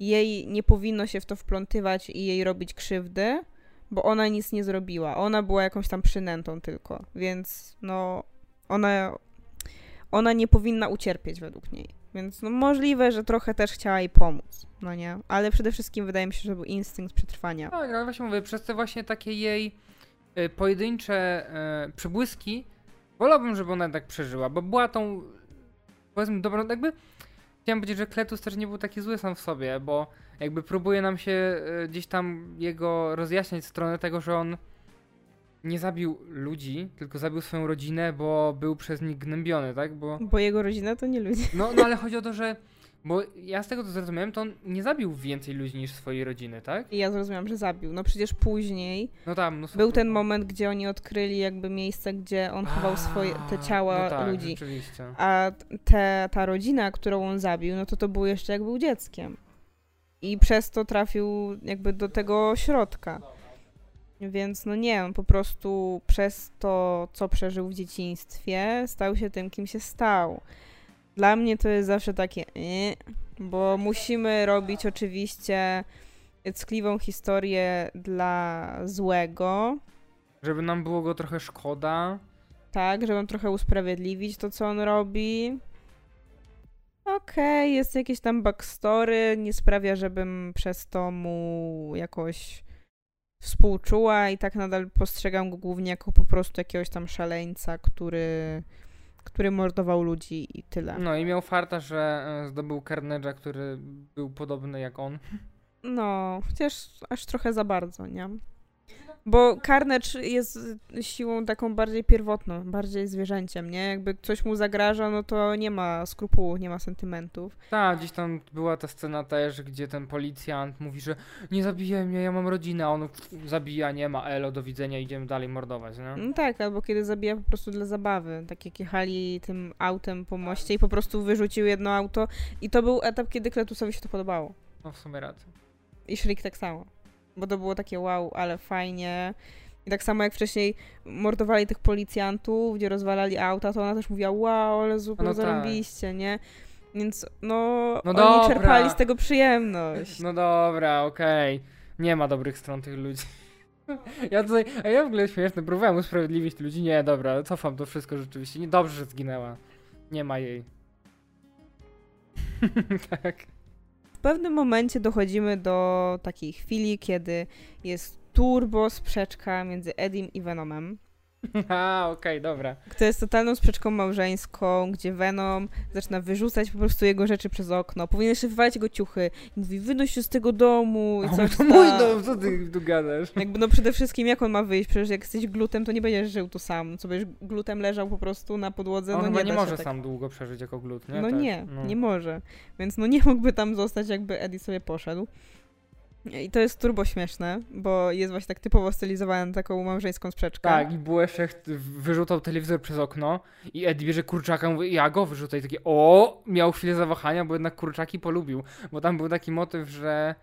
jej nie powinno się w to wplątywać i jej robić krzywdy, bo ona nic nie zrobiła. Ona była jakąś tam przynętą tylko, więc no ona, ona nie powinna ucierpieć według niej. Więc no możliwe, że trochę też chciała jej pomóc, no nie? Ale przede wszystkim wydaje mi się, że był instynkt przetrwania. Tak, no właśnie mówię, przez te właśnie takie jej y, pojedyncze y, przebłyski Wolałbym, żeby ona tak przeżyła, bo była tą, powiedzmy, dobrą, jakby chciałem powiedzieć, że Kletus też nie był taki zły sam w sobie, bo jakby próbuje nam się e, gdzieś tam jego rozjaśniać stronę tego, że on nie zabił ludzi, tylko zabił swoją rodzinę, bo był przez nich gnębiony, tak? Bo, bo jego rodzina to nie ludzie. No, no ale chodzi o to, że bo ja z tego co zrozumiałem, to on nie zabił więcej ludzi niż swojej rodziny, tak? I ja zrozumiałam, że zabił. No przecież później no tam, no był ten moment, gdzie oni odkryli jakby miejsce, gdzie on chował swoje, te ciała no tak, ludzi. Rzeczywiście. A te, ta rodzina, którą on zabił, no to to było jeszcze jak był dzieckiem. i przez to trafił jakby do tego środka. Więc no nie, on po prostu przez to, co przeżył w dzieciństwie, stał się tym, kim się stał. Dla mnie to jest zawsze takie, yy, bo musimy robić oczywiście ckliwą historię dla złego. Żeby nam było go trochę szkoda. Tak, żeby trochę usprawiedliwić to, co on robi. Okej, okay, jest jakieś tam backstory, nie sprawia, żebym przez to mu jakoś współczuła i tak nadal postrzegam go głównie jako po prostu jakiegoś tam szaleńca, który, który mordował ludzi i tyle. No i miał farta, że e, zdobył Carnage'a, który był podobny jak on. No, chociaż aż trochę za bardzo, nie? Bo Carnage jest siłą taką bardziej pierwotną, bardziej zwierzęciem, nie? Jakby coś mu zagraża, no to nie ma skrupułów, nie ma sentymentów. Tak, gdzieś tam była ta scena też, gdzie ten policjant mówi, że nie zabijaj mnie, ja mam rodzinę, a on zabija, nie ma, elo, do widzenia, idziemy dalej mordować, nie? No tak, albo kiedy zabija po prostu dla zabawy, tak jak jechali tym autem po moście i po prostu wyrzucił jedno auto i to był etap, kiedy Kletusowi się to podobało. No w sumie racja. I Shriek tak samo bo to było takie wow, ale fajnie. I tak samo jak wcześniej mordowali tych policjantów, gdzie rozwalali auta, to ona też mówiła, wow, ale super no tak. zarobiście, nie? Więc no, no oni dobra. czerpali z tego przyjemność. No dobra, okej. Okay. Nie ma dobrych stron tych ludzi. Ja tutaj, a ja w ogóle śmieszne, próbowałem usprawiedliwić ludzi. Nie, dobra, cofam to wszystko rzeczywiście. Nie, dobrze, że zginęła. Nie ma jej. tak pewnym momencie dochodzimy do takiej chwili, kiedy jest turbo sprzeczka między Edim i Venomem. A, okej, okay, dobra. To jest totalną sprzeczką małżeńską, gdzie Venom zaczyna wyrzucać po prostu jego rzeczy przez okno. Powinien jeszcze wywalać jego ciuchy. I mówi, wynoś się z tego domu. I coś to mój dom, co ty tu gadasz? Jakby no przede wszystkim jak on ma wyjść? Przecież jak jesteś glutem, to nie będziesz żył tu sam. Co będziesz glutem leżał po prostu na podłodze, on no nie nie może tak. sam długo przeżyć jako glut, nie? No tak. nie, no. nie może. Więc no nie mógłby tam zostać, jakby Eddie sobie poszedł. I to jest turbo śmieszne, bo jest właśnie tak typowo stylizowane na taką małżeńską sprzeczkę. Tak, i Bułeszek wyrzucał telewizor przez okno i Eddie bierze kurczaka mówi, ja go wyrzucę i takie o, miał chwilę zawahania, bo jednak kurczaki polubił, bo tam był taki motyw, że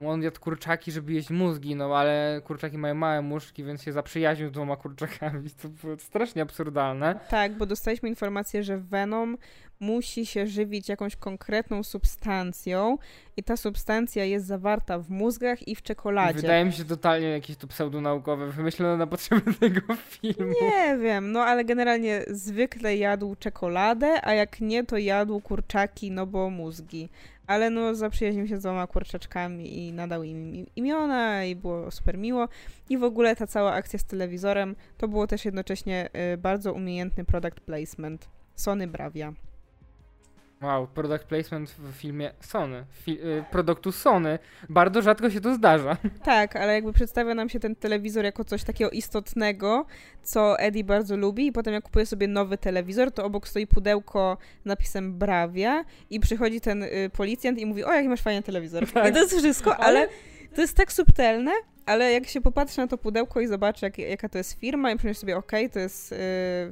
on jadł kurczaki, żeby jeść mózgi, no ale kurczaki mają małe mózgi, więc się zaprzyjaźnił z dwoma kurczakami. To było strasznie absurdalne. Tak, bo dostaliśmy informację, że Venom musi się żywić jakąś konkretną substancją i ta substancja jest zawarta w mózgach i w czekoladzie. Wydaje mi się totalnie jakieś to pseudonaukowe, wymyślone na potrzeby tego filmu. Nie wiem, no ale generalnie zwykle jadł czekoladę, a jak nie, to jadł kurczaki, no bo mózgi. Ale no zaprzyjaźnił się z dwoma kurczaczkami i nadał im imiona i było super miło. I w ogóle ta cała akcja z telewizorem to było też jednocześnie y, bardzo umiejętny product placement. Sony Bravia. Wow, product placement w filmie Sony, fi y, produktu Sony. Bardzo rzadko się to zdarza. Tak, ale jakby przedstawia nam się ten telewizor jako coś takiego istotnego, co Eddie bardzo lubi i potem jak kupuje sobie nowy telewizor, to obok stoi pudełko z napisem Bravia i przychodzi ten y, policjant i mówi, o jaki masz fajny telewizor. Tak. I to jest wszystko, ale to jest tak subtelne, ale jak się popatrzy na to pudełko i zobaczy, jak, jaka to jest firma i przyjdzie sobie, ok, to jest y,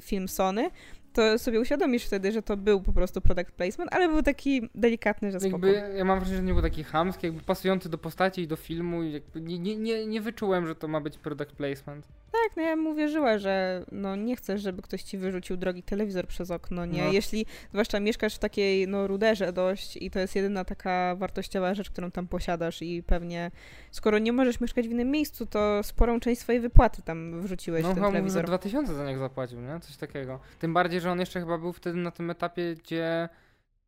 film Sony, to sobie uświadomisz wtedy, że to był po prostu product placement, ale był taki delikatny, że spoko. Jakby, ja mam wrażenie, że nie był taki chamski, jakby pasujący do postaci i do filmu nie, nie, nie, nie wyczułem, że to ma być product placement. Tak, no ja mu wierzyła, że no nie chcesz, żeby ktoś ci wyrzucił drogi telewizor przez okno, nie? No. Jeśli zwłaszcza mieszkasz w takiej no ruderze dość i to jest jedyna taka wartościowa rzecz, którą tam posiadasz i pewnie skoro nie możesz mieszkać w innym miejscu, to sporą część swojej wypłaty tam wrzuciłeś no, w ten telewizor. No 2000 za niego zapłacił, nie? Coś takiego. Tym bardziej, że on jeszcze chyba był wtedy na tym etapie, gdzie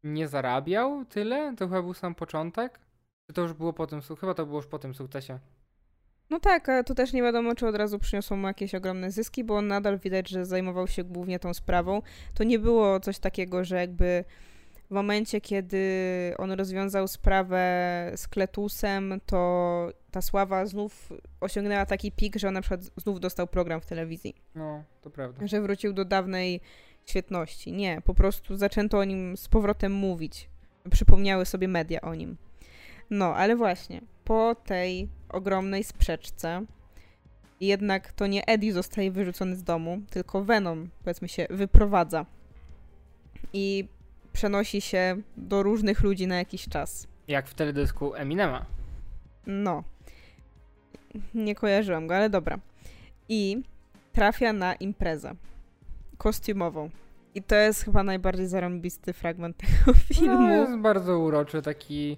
nie zarabiał tyle, to chyba był sam początek. Czy to już było po tym, chyba to było już po tym sukcesie. No tak, a tu też nie wiadomo, czy od razu przyniosło mu jakieś ogromne zyski, bo on nadal widać, że zajmował się głównie tą sprawą. To nie było coś takiego, że jakby w momencie, kiedy on rozwiązał sprawę z Kletusem, to ta sława znów osiągnęła taki pik, że on na przykład znów dostał program w telewizji. No, to prawda. Że wrócił do dawnej świetności. Nie, po prostu zaczęto o nim z powrotem mówić. Przypomniały sobie media o nim. No, ale właśnie, po tej ogromnej sprzeczce jednak to nie Eddie zostaje wyrzucony z domu, tylko Venom, powiedzmy się, wyprowadza. I przenosi się do różnych ludzi na jakiś czas. Jak w teledysku Eminema. No. Nie kojarzyłam go, ale dobra. I trafia na imprezę kostiumową. I to jest chyba najbardziej zarąbisty fragment tego filmu. No, jest bardzo uroczy, taki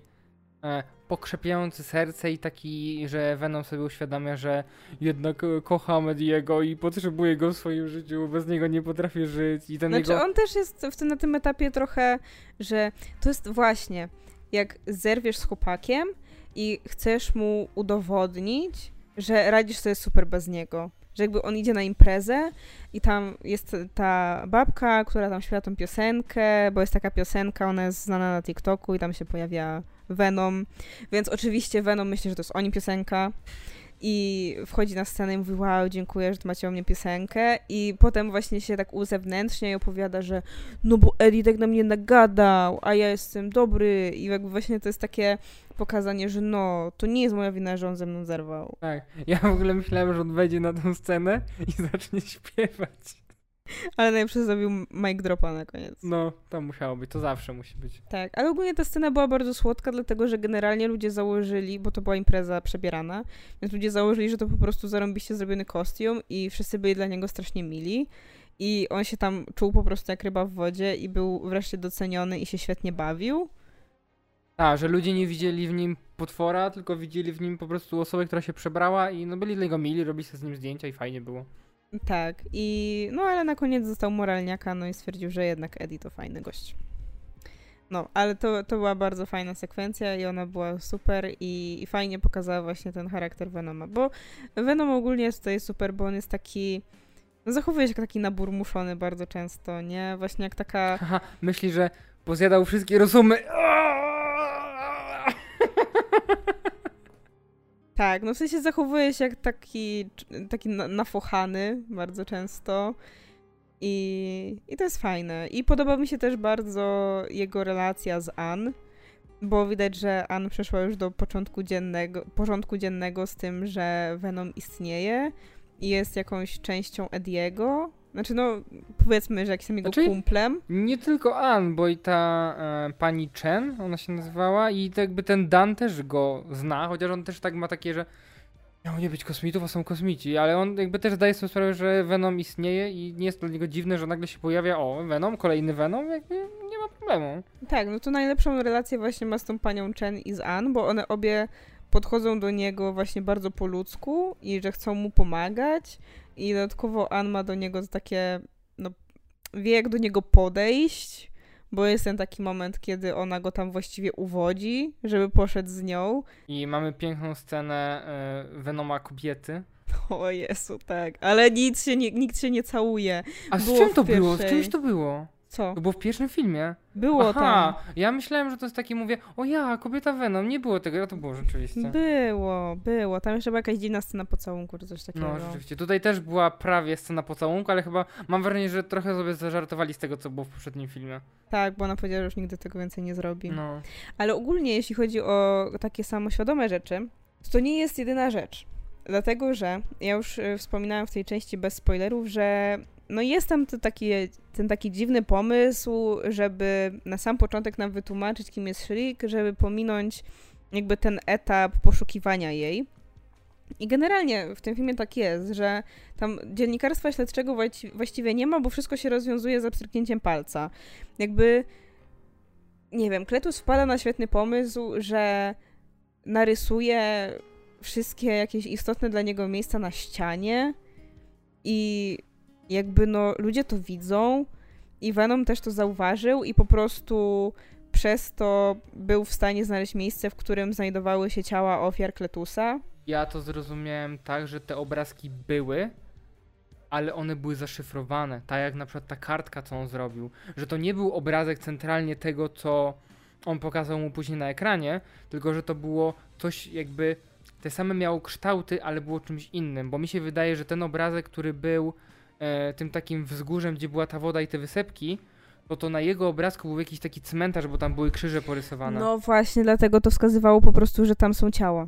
e, pokrzepiający serce i taki, że Venom sobie uświadamia, że jednak e, kocha Mediego i potrzebuje go w swoim życiu, bez niego nie potrafi żyć. I ten Znaczy jego... on też jest w tym, na tym etapie trochę, że to jest właśnie, jak zerwiesz z chłopakiem i chcesz mu udowodnić, że radzisz sobie super bez niego. Że jakby on idzie na imprezę i tam jest ta babka, która tam śpiewa tą piosenkę, bo jest taka piosenka, ona jest znana na TikToku i tam się pojawia Venom. Więc oczywiście Venom myśli, że to jest o nim piosenka. I wchodzi na scenę i mówi, wow, dziękuję, że macie o mnie piosenkę. I potem właśnie się tak uzewnętrznia i opowiada, że no bo Eddie tak na mnie nagadał, a ja jestem dobry. I jakby właśnie to jest takie pokazanie, że no, to nie jest moja wina, że on ze mną zerwał. Tak, ja w ogóle myślałem, że on wejdzie na tę scenę i zacznie śpiewać. Ale najpierw zrobił mic dropa na koniec. No, to musiało być, to zawsze musi być. Tak, ale ogólnie ta scena była bardzo słodka, dlatego że generalnie ludzie założyli, bo to była impreza przebierana, więc ludzie założyli, że to po prostu zarąbiście zrobiony kostium i wszyscy byli dla niego strasznie mili. I on się tam czuł po prostu jak ryba w wodzie i był wreszcie doceniony i się świetnie bawił. Tak, że ludzie nie widzieli w nim potwora, tylko widzieli w nim po prostu osobę, która się przebrała i no byli dla niego mili, robili sobie z nim zdjęcia i fajnie było. Tak, i no ale na koniec został moralniaka, no i stwierdził, że jednak Eddie to fajny gość. No, ale to, to była bardzo fajna sekwencja i ona była super i, i fajnie pokazała właśnie ten charakter Venoma, bo Venom ogólnie jest tutaj super, bo on jest taki, no zachowuje się jak taki naburmuszony bardzo często, nie? Właśnie jak taka... Haha, myśli, że pozjadał wszystkie rozumy. Tak, no w sensie zachowuje się jak taki, taki na- nafochany bardzo często. I, I to jest fajne. I podoba mi się też bardzo jego relacja z Ann, bo widać, że Ann przeszła już do początku dziennego, porządku dziennego z tym, że Venom istnieje i jest jakąś częścią Ediego. Znaczy, no, powiedzmy, że jakimś jego Znaczy- kumplem. Nie tylko Ann, bo i ta e, pani Chen, ona się nazywała, i to jakby ten Dan też go zna, chociaż on też tak ma takie, że miało nie być kosmitów, a są kosmici, ale on jakby też zdaje sobie sprawę, że Venom istnieje i nie jest dla niego dziwne, że nagle się pojawia, o, Venom, kolejny Venom, jakby nie ma problemu. Tak, no to najlepszą relację właśnie ma z tą panią Chen i z Ann, bo one obie podchodzą do niego właśnie bardzo po ludzku i że chcą mu pomagać i dodatkowo Ann ma do niego takie, no wie jak do niego podejść, bo jest ten taki moment, kiedy ona go tam właściwie uwodzi, żeby poszedł z nią. I mamy piękną scenę e, Venoma kobiety. O Jezu, tak, ale nic się nie, nikt się nie całuje. A z Było czym to było? Z czymś to było? Co? To było w pierwszym filmie. Było Aha, ja myślałem, że to jest takie, mówię, o ja, kobieta Venom, nie było tego, a to było rzeczywiście. tam. Było, było. Tam jeszcze była jakaś dziwna scena pocałunku czy coś takiego. No, rzeczywiście. Tutaj też była prawie scena pocałunku, ale chyba mam wrażenie, że trochę sobie zażartowali z tego, co było w poprzednim filmie. Tak, bo ona powiedziała, że już nigdy tego więcej nie zrobi. No. Ale ogólnie, jeśli chodzi o takie samoświadome rzeczy, to nie jest jedyna rzecz. Dlatego, że ja już y, wspominałam w tej części bez spoilerów, że no jest tam to taki, ten taki dziwny pomysł, żeby na sam początek nam wytłumaczyć, kim jest Shriek, żeby pominąć jakby ten etap poszukiwania jej. I generalnie w tym filmie tak jest, że tam dziennikarstwa śledczego właści- właściwie nie ma, bo wszystko się rozwiązuje za pstryknięciem palca. Jakby, nie wiem, Kletus wpada na świetny pomysł, że narysuje wszystkie jakieś istotne dla niego miejsca na ścianie i jakby no ludzie to widzą i Venom też to zauważył i po prostu przez to był w stanie znaleźć miejsce, w którym znajdowały się ciała ofiar Kletusa. Ja to zrozumiałem tak, że te obrazki były, ale one były zaszyfrowane. Tak jak na przykład ta kartka, co on zrobił. Że to nie był obrazek centralnie tego, co on pokazał mu później na ekranie, tylko że to było coś jakby. Te same miało kształty, ale było czymś innym. Bo mi się wydaje, że ten obrazek, który był tym takim wzgórzem, gdzie była ta woda i te wysepki, to to na jego obrazku był jakiś taki cmentarz, bo tam były krzyże porysowane. No właśnie, dlatego to wskazywało po prostu, że tam są ciała.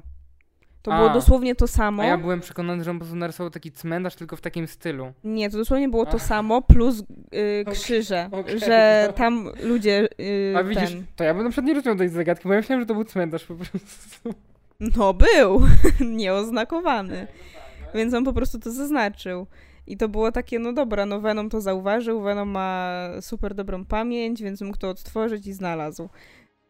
To było A. dosłownie to samo. A ja byłem przekonany, że on po prostu narysował taki cmentarz, tylko w takim stylu. Nie, to dosłownie było to A. samo, plus y, krzyże, okej, że no. tam ludzie y, A widzisz, ten... to ja bym na przykład nie rozumiał tej zagadki, bo ja myślałem, że to był cmentarz po prostu. No był, nieoznakowany. Więc on po prostu to zaznaczył. I to było takie, no dobra, no Venom to zauważył, Venom ma super dobrą pamięć, więc mógł to odtworzyć i znalazł.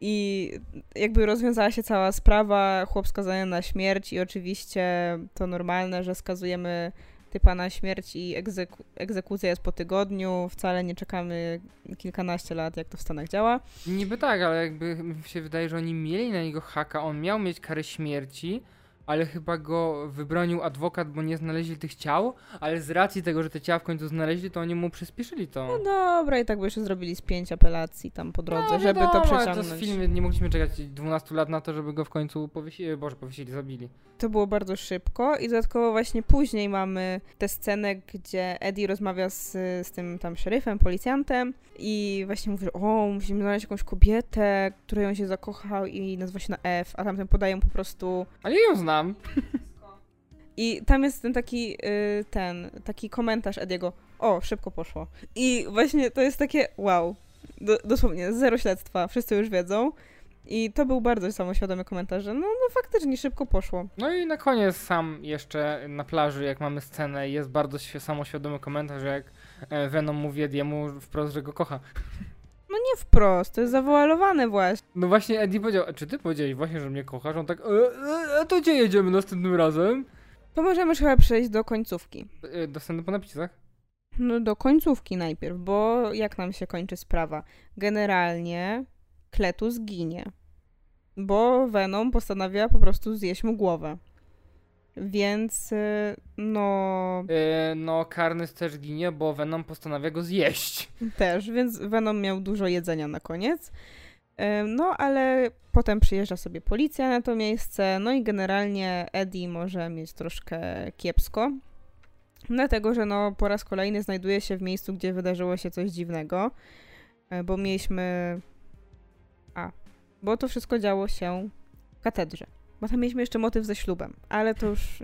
I jakby rozwiązała się cała sprawa, chłop skazany na śmierć i oczywiście to normalne, że skazujemy typa na śmierć i egzeku- egzekucja jest po tygodniu, wcale nie czekamy kilkanaście lat, jak to w Stanach działa. Niby tak, ale jakby się wydaje, że oni mieli na niego haka, on miał mieć karę śmierci, ale chyba go wybronił adwokat, bo nie znaleźli tych ciał, ale z racji tego, że te ciała w końcu znaleźli, to oni mu przyspieszyli to. No dobra, i tak by jeszcze zrobili z pięć apelacji tam po drodze, No, żeby wiadomo, to przeciągnąć. To z filmy nie mogliśmy czekać 12 lat na to, żeby go w końcu powiesili, boże, powiesili, zabili. To było bardzo szybko i dodatkowo właśnie później mamy tę scenę, gdzie Eddie rozmawia z, z tym tam szeryfem, policjantem i właśnie mówi, że o, musimy znaleźć jakąś kobietę, której on się zakochał i nazywa się na F, a tamten podają po prostu... Ale ją znam. I tam jest ten taki, y, ten, taki komentarz Ediego, o, szybko poszło. I właśnie to jest takie, wow, do, dosłownie, zero śledztwa, wszyscy już wiedzą. I to był bardzo samoświadomy komentarz, że no, no faktycznie szybko poszło. No i na koniec sam jeszcze na plaży, jak mamy scenę, jest bardzo samoświadomy komentarz, jak e, Venom mówi Ediemu wprost, że go kocha. No nie wprost, to jest zawoalowane właśnie. No właśnie Eddie powiedział, "A czy ty powiedziałeś właśnie, że mnie kochasz? On tak, e, e, a to gdzie jedziemy następnym razem? To możemy już chyba przejść do końcówki. E, Dostępny po napisach? No do końcówki najpierw, bo jak nam się kończy sprawa? Generalnie Kletus ginie, bo Venom postanawia po prostu zjeść mu głowę. Więc y, no E, no Karnys też ginie, bo Venom postanawia go zjeść. też, więc Venom miał dużo jedzenia na koniec. Y, No ale potem przyjeżdża sobie policja na to miejsce, no i generalnie Eddie może mieć troszkę kiepsko. Dlatego, że no po raz kolejny znajduje się w miejscu, gdzie wydarzyło się coś dziwnego, y, bo mieliśmy... A, bo to wszystko działo się w katedrze. Bo tam mieliśmy jeszcze motyw ze ślubem, ale to już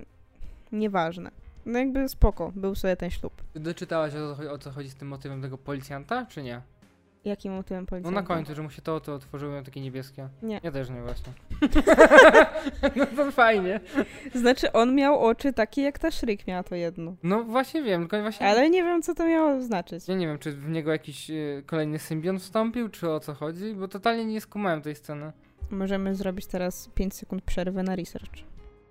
nieważne. No jakby spoko, był sobie ten ślub. Doczytałaś o co, o co chodzi z tym motywem tego policjanta, czy nie? Jakim motywem No policjanta? na końcu, że mu się to, to otworzyło miał takie niebieskie. Nie. Ja też nie właśnie. no to fajnie. Znaczy, on miał oczy takie jak ta szryk miała to jedno. No właśnie wiem, tylko właśnie... Ale nie wiem, co to miało znaczyć. Ja nie wiem, czy w niego jakiś e, kolejny symbiont wstąpił, czy o co chodzi, bo totalnie nie skumałem tej sceny. Możemy zrobić teraz 5 sekund przerwy na research.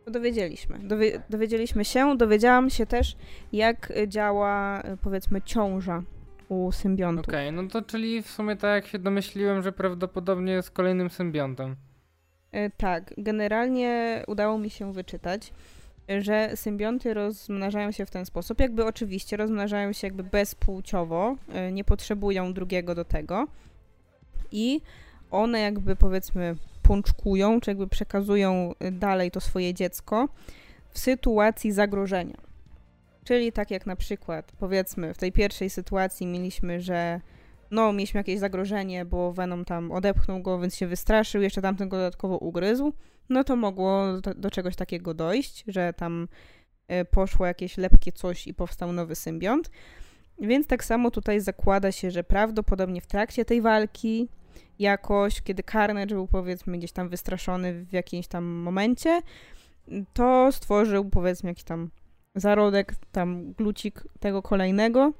Dowiedzieliśmy. Dowie dowiedzieliśmy się, dowiedziałam się też, jak działa, y, powiedzmy, ciąża u symbiontów. Okej, no to czyli w sumie tak jak się domyśliłem, że prawdopodobnie z kolejnym symbiontem. Y, Tak, generalnie udało mi się wyczytać, że symbionty rozmnażają się w ten sposób, jakby oczywiście rozmnażają się jakby bezpłciowo, y, nie potrzebują drugiego do tego i one jakby powiedzmy pączkują, czy jakby przekazują y, dalej to swoje dziecko w sytuacji zagrożenia. Czyli tak jak na przykład, powiedzmy, w tej pierwszej sytuacji mieliśmy, że no, mieliśmy jakieś zagrożenie, bo Venom tam odepchnął go, więc się wystraszył, jeszcze tamten go dodatkowo ugryzł, no to mogło do, do czegoś takiego dojść, że tam y, poszło jakieś lepkie coś i powstał nowy symbiont. Więc tak samo tutaj zakłada się, że prawdopodobnie w trakcie tej walki jakoś, kiedy Carnage był powiedzmy gdzieś tam wystraszony w jakimś tam momencie, to stworzył powiedzmy jakiś tam zarodek, tam glucik tego kolejnego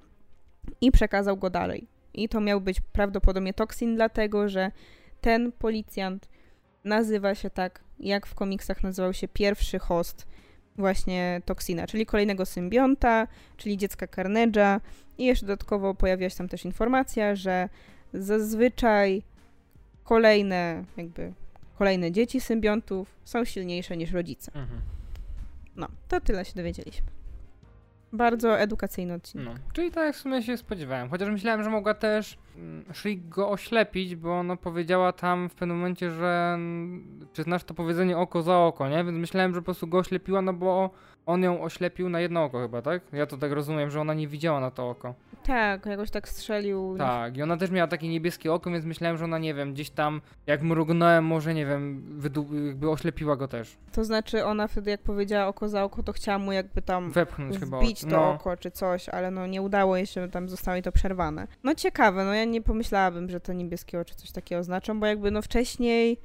i przekazał go dalej. I to miał być prawdopodobnie toksin, dlatego że ten policjant nazywa się tak, jak w komiksach nazywał się pierwszy host właśnie toksina, czyli kolejnego symbionta, czyli dziecka Carnage'a i jeszcze dodatkowo pojawia się tam też informacja, że zazwyczaj kolejne jakby kolejne dzieci symbiontów są silniejsze niż rodzice. Mhm. No, to tyle się dowiedzieliśmy. Bardzo edukacyjny odcinek. No, czyli tak jak w sumie się spodziewałem. Chociaż myślałem, że mogła też mm, szli go oślepić, bo ona powiedziała tam w pewnym momencie, że mm, czy znasz to powiedzenie oko za oko, nie? Więc myślałem, że po prostu go oślepiła, no bo on ją oślepił na jedno oko chyba, tak? Ja to tak rozumiem, że ona nie widziała na to oko. Tak, jakoś tak strzelił. Tak, i ona też miała takie niebieskie oko, więc myślałem, że ona, nie wiem, gdzieś tam, jak mrugnąłem, może, nie wiem, jakby oślepiła go też. To znaczy ona wtedy jak powiedziała oko za oko, to chciała mu jakby tam Wepchnąć chyba. wbić to no. oko czy coś, ale no nie udało jej się, tam zostało jej to przerwane. No ciekawe, no ja nie pomyślałabym, że to niebieskie oczy coś takiego znaczą, bo jakby no wcześniej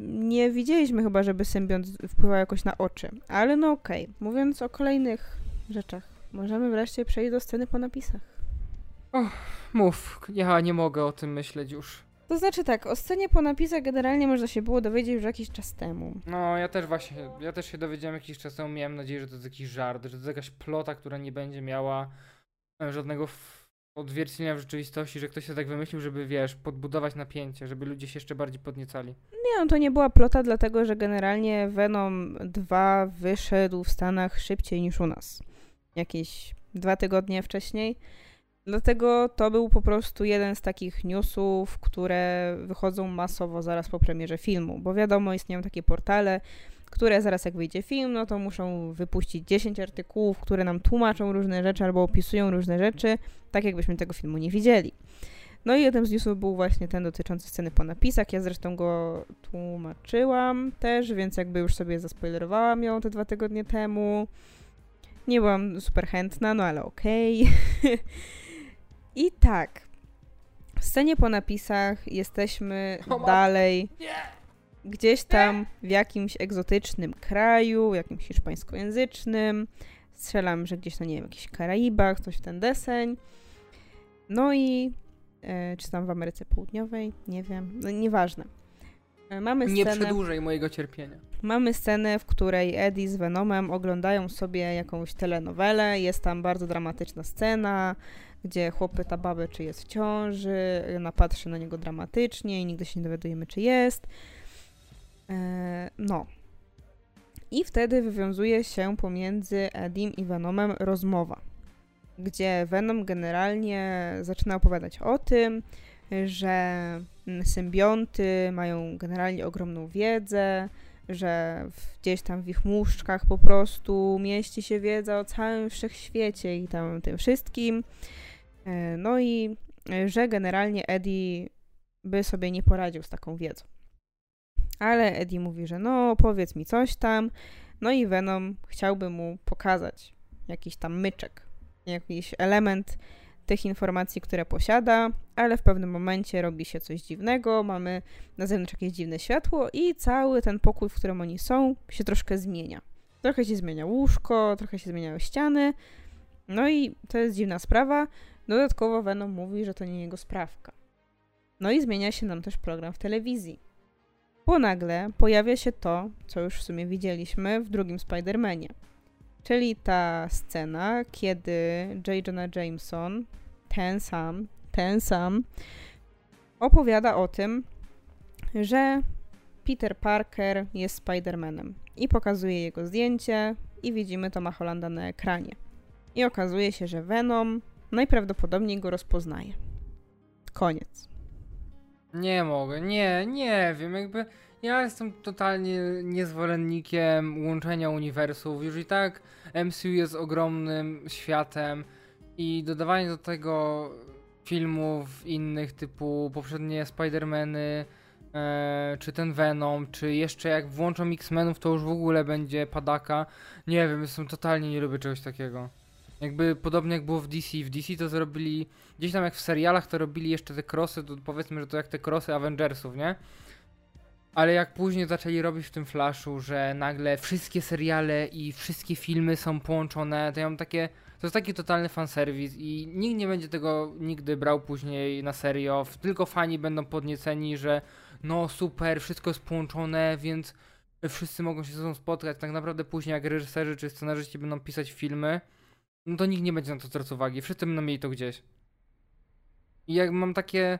nie widzieliśmy chyba, żeby symbiont wpływał jakoś na oczy. Ale no okej, mówiąc o kolejnych rzeczach, możemy wreszcie przejść do sceny po napisach. Mów, ja nie mogę o tym myśleć już. To znaczy tak, o scenie po napisach generalnie można się było dowiedzieć już jakiś czas temu. No, ja też właśnie, ja też się dowiedziałem jakiś czas temu, miałem nadzieję, że to jest jakiś żart, że to jest jakaś plota, która nie będzie miała e, żadnego odzwierciedlenia w rzeczywistości, że ktoś się tak wymyślił, żeby, wiesz, podbudować napięcie, żeby ludzie się jeszcze bardziej podniecali. Nie, no to nie była plota, dlatego że generalnie Venom 2 wyszedł w Stanach szybciej niż u nas. Jakieś dwa tygodnie wcześniej. Dlatego to był po prostu jeden z takich newsów, które wychodzą masowo zaraz po premierze filmu, bo wiadomo, istnieją takie portale, które zaraz jak wyjdzie film, no to muszą wypuścić 10 artykułów, które nam tłumaczą różne rzeczy albo opisują różne rzeczy, tak jakbyśmy tego filmu nie widzieli. No i jednym z newsów był właśnie ten dotyczący sceny po napisach. Ja zresztą go tłumaczyłam też, więc jakby już sobie zaspoilerowałam ją te dwa tygodnie temu. Nie byłam super chętna, no ale okej. I tak. W scenie po napisach jesteśmy dalej gdzieś tam w jakimś egzotycznym kraju, jakimś hiszpańskojęzycznym. Strzelam, że gdzieś, no nie wiem, jakichś Karaibach, coś w ten deseń. No i e, czy tam w Ameryce Południowej, nie wiem, no nieważne. E, mamy Nie scenę, przedłużaj mojego cierpienia. mamy scenę, w której Eddie z Venomem oglądają sobie jakąś telenowelę. Jest tam bardzo dramatyczna scena, gdzie chłop pyta babę, czy jest w ciąży. Ona patrzy na niego dramatycznie i nigdy się nie dowiadujemy, czy jest. E, no. I wtedy wywiązuje się pomiędzy Edim i Venomem rozmowa, gdzie Venom generalnie zaczyna opowiadać o tym, że symbionty mają generalnie ogromną wiedzę, że gdzieś tam w ich muszczkach po prostu mieści się wiedza o całym wszechświecie i tam tym wszystkim. E, No i e, że generalnie Eddie by sobie nie poradził z taką wiedzą. Ale Eddie mówi, że no powiedz mi coś tam. No i Venom chciałby mu pokazać jakiś tam myczek, jakiś element tych informacji, które posiada, ale w pewnym momencie robi się coś dziwnego, mamy na zewnątrz jakieś dziwne światło i cały ten pokój, w którym oni są, się troszkę zmienia. Trochę się zmienia łóżko, trochę się zmieniają ściany, no i to jest dziwna sprawa. Dodatkowo Venom mówi, że to nie jego sprawka. No i zmienia się nam też program w telewizji. Bo nagle pojawia się to, co już w sumie widzieliśmy w drugim Spider-Manie. Czyli ta scena, kiedy J. Jonah Jameson, ten sam, ten sam, opowiada o tym, że Peter Parker jest Spider-Manem i pokazuje jego zdjęcie i widzimy Toma Hollanda na ekranie. I okazuje się, że Venom najprawdopodobniej go rozpoznaje. Koniec. Nie mogę, nie, nie wiem, jakby ja jestem totalnie niezwolennikiem łączenia uniwersów. Już i tak MCU jest ogromnym światem i dodawanie do tego filmów innych typu poprzednie Spider-Many, e, czy ten Venom, czy jeszcze jak włączą X-Menów, to już w ogóle będzie padaka. Nie wiem, jestem totalnie nie lubię czegoś takiego. Jakby podobnie jak było w DC. W DC to zrobili, gdzieś tam jak w serialach to robili jeszcze te crossy, to powiedzmy, że to jak te crossy Avengersów, nie? Ale jak później zaczęli robić w tym Flashu, że nagle wszystkie seriale i wszystkie filmy są połączone, to ja mam takie, to jest taki totalny fanserwis i nikt nie będzie tego nigdy brał później na serio, tylko fani będą podnieceni, że no super, wszystko jest połączone, więc wszyscy mogą się ze sobą spotkać. Tak naprawdę później jak reżyserzy czy scenarzyści będą pisać filmy, no to nikt nie będzie na to zwracał uwagi. Wszyscy będą mieli to gdzieś. I jak mam takie.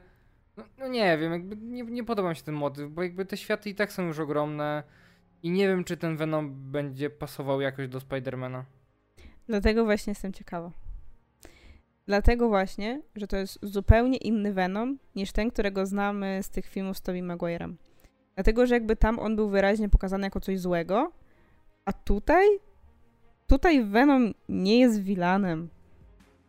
No, no nie wiem, jakby nie, nie podoba mi się ten motyw, bo jakby te światy i tak są już ogromne. I nie wiem, czy ten Venom będzie pasował jakoś do Spidermana. Dlatego właśnie jestem ciekawa. Dlatego właśnie, że to jest zupełnie inny Venom niż ten, którego znamy z tych filmów z Tobey Maguire'em. Dlatego, że jakby tam on był wyraźnie pokazany jako coś złego, a tutaj tutaj Venom nie jest vilanem.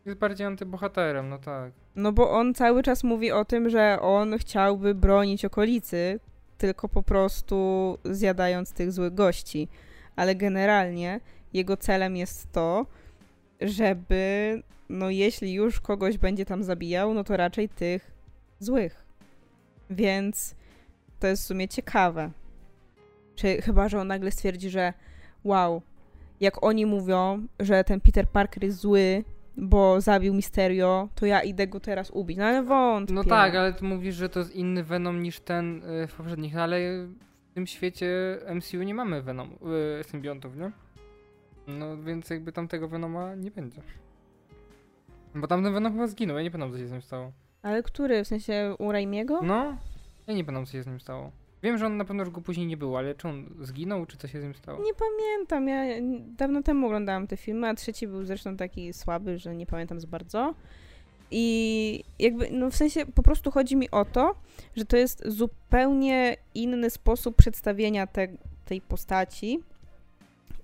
Jest bardziej antybohaterem, no tak. No bo on cały czas mówi o tym, że on chciałby bronić okolicy, tylko po prostu zjadając tych złych gości. Ale generalnie jego celem jest to, żeby, no jeśli już kogoś będzie tam zabijał, no to raczej tych złych. Więc to jest w sumie ciekawe. Czy chyba, że on nagle stwierdzi, że wow, jak oni mówią, że ten Peter Parker jest zły, bo zabił Misterio, to ja idę go teraz ubić. No ale wątpię. No tak, ale ty mówisz, że to jest inny Venom niż ten y, w poprzednich, no ale w tym świecie MCU nie mamy Venom, y, symbiontów, nie? No więc jakby tamtego Venoma nie będzie. Bo tamten Venom chyba zginął, ja nie pamiętam co się z nim stało. Ale który? W sensie u Raimiego? No, ja nie pamiętam co się z nim stało. Wiem, że on na pewno już go później nie było, ale czy on zginął, czy co się z nim stało? Nie pamiętam. Ja dawno temu oglądałam te filmy, a trzeci był zresztą taki słaby, że nie pamiętam za bardzo. I jakby, no w sensie po prostu chodzi mi o to, że to jest zupełnie inny sposób przedstawienia te, tej postaci.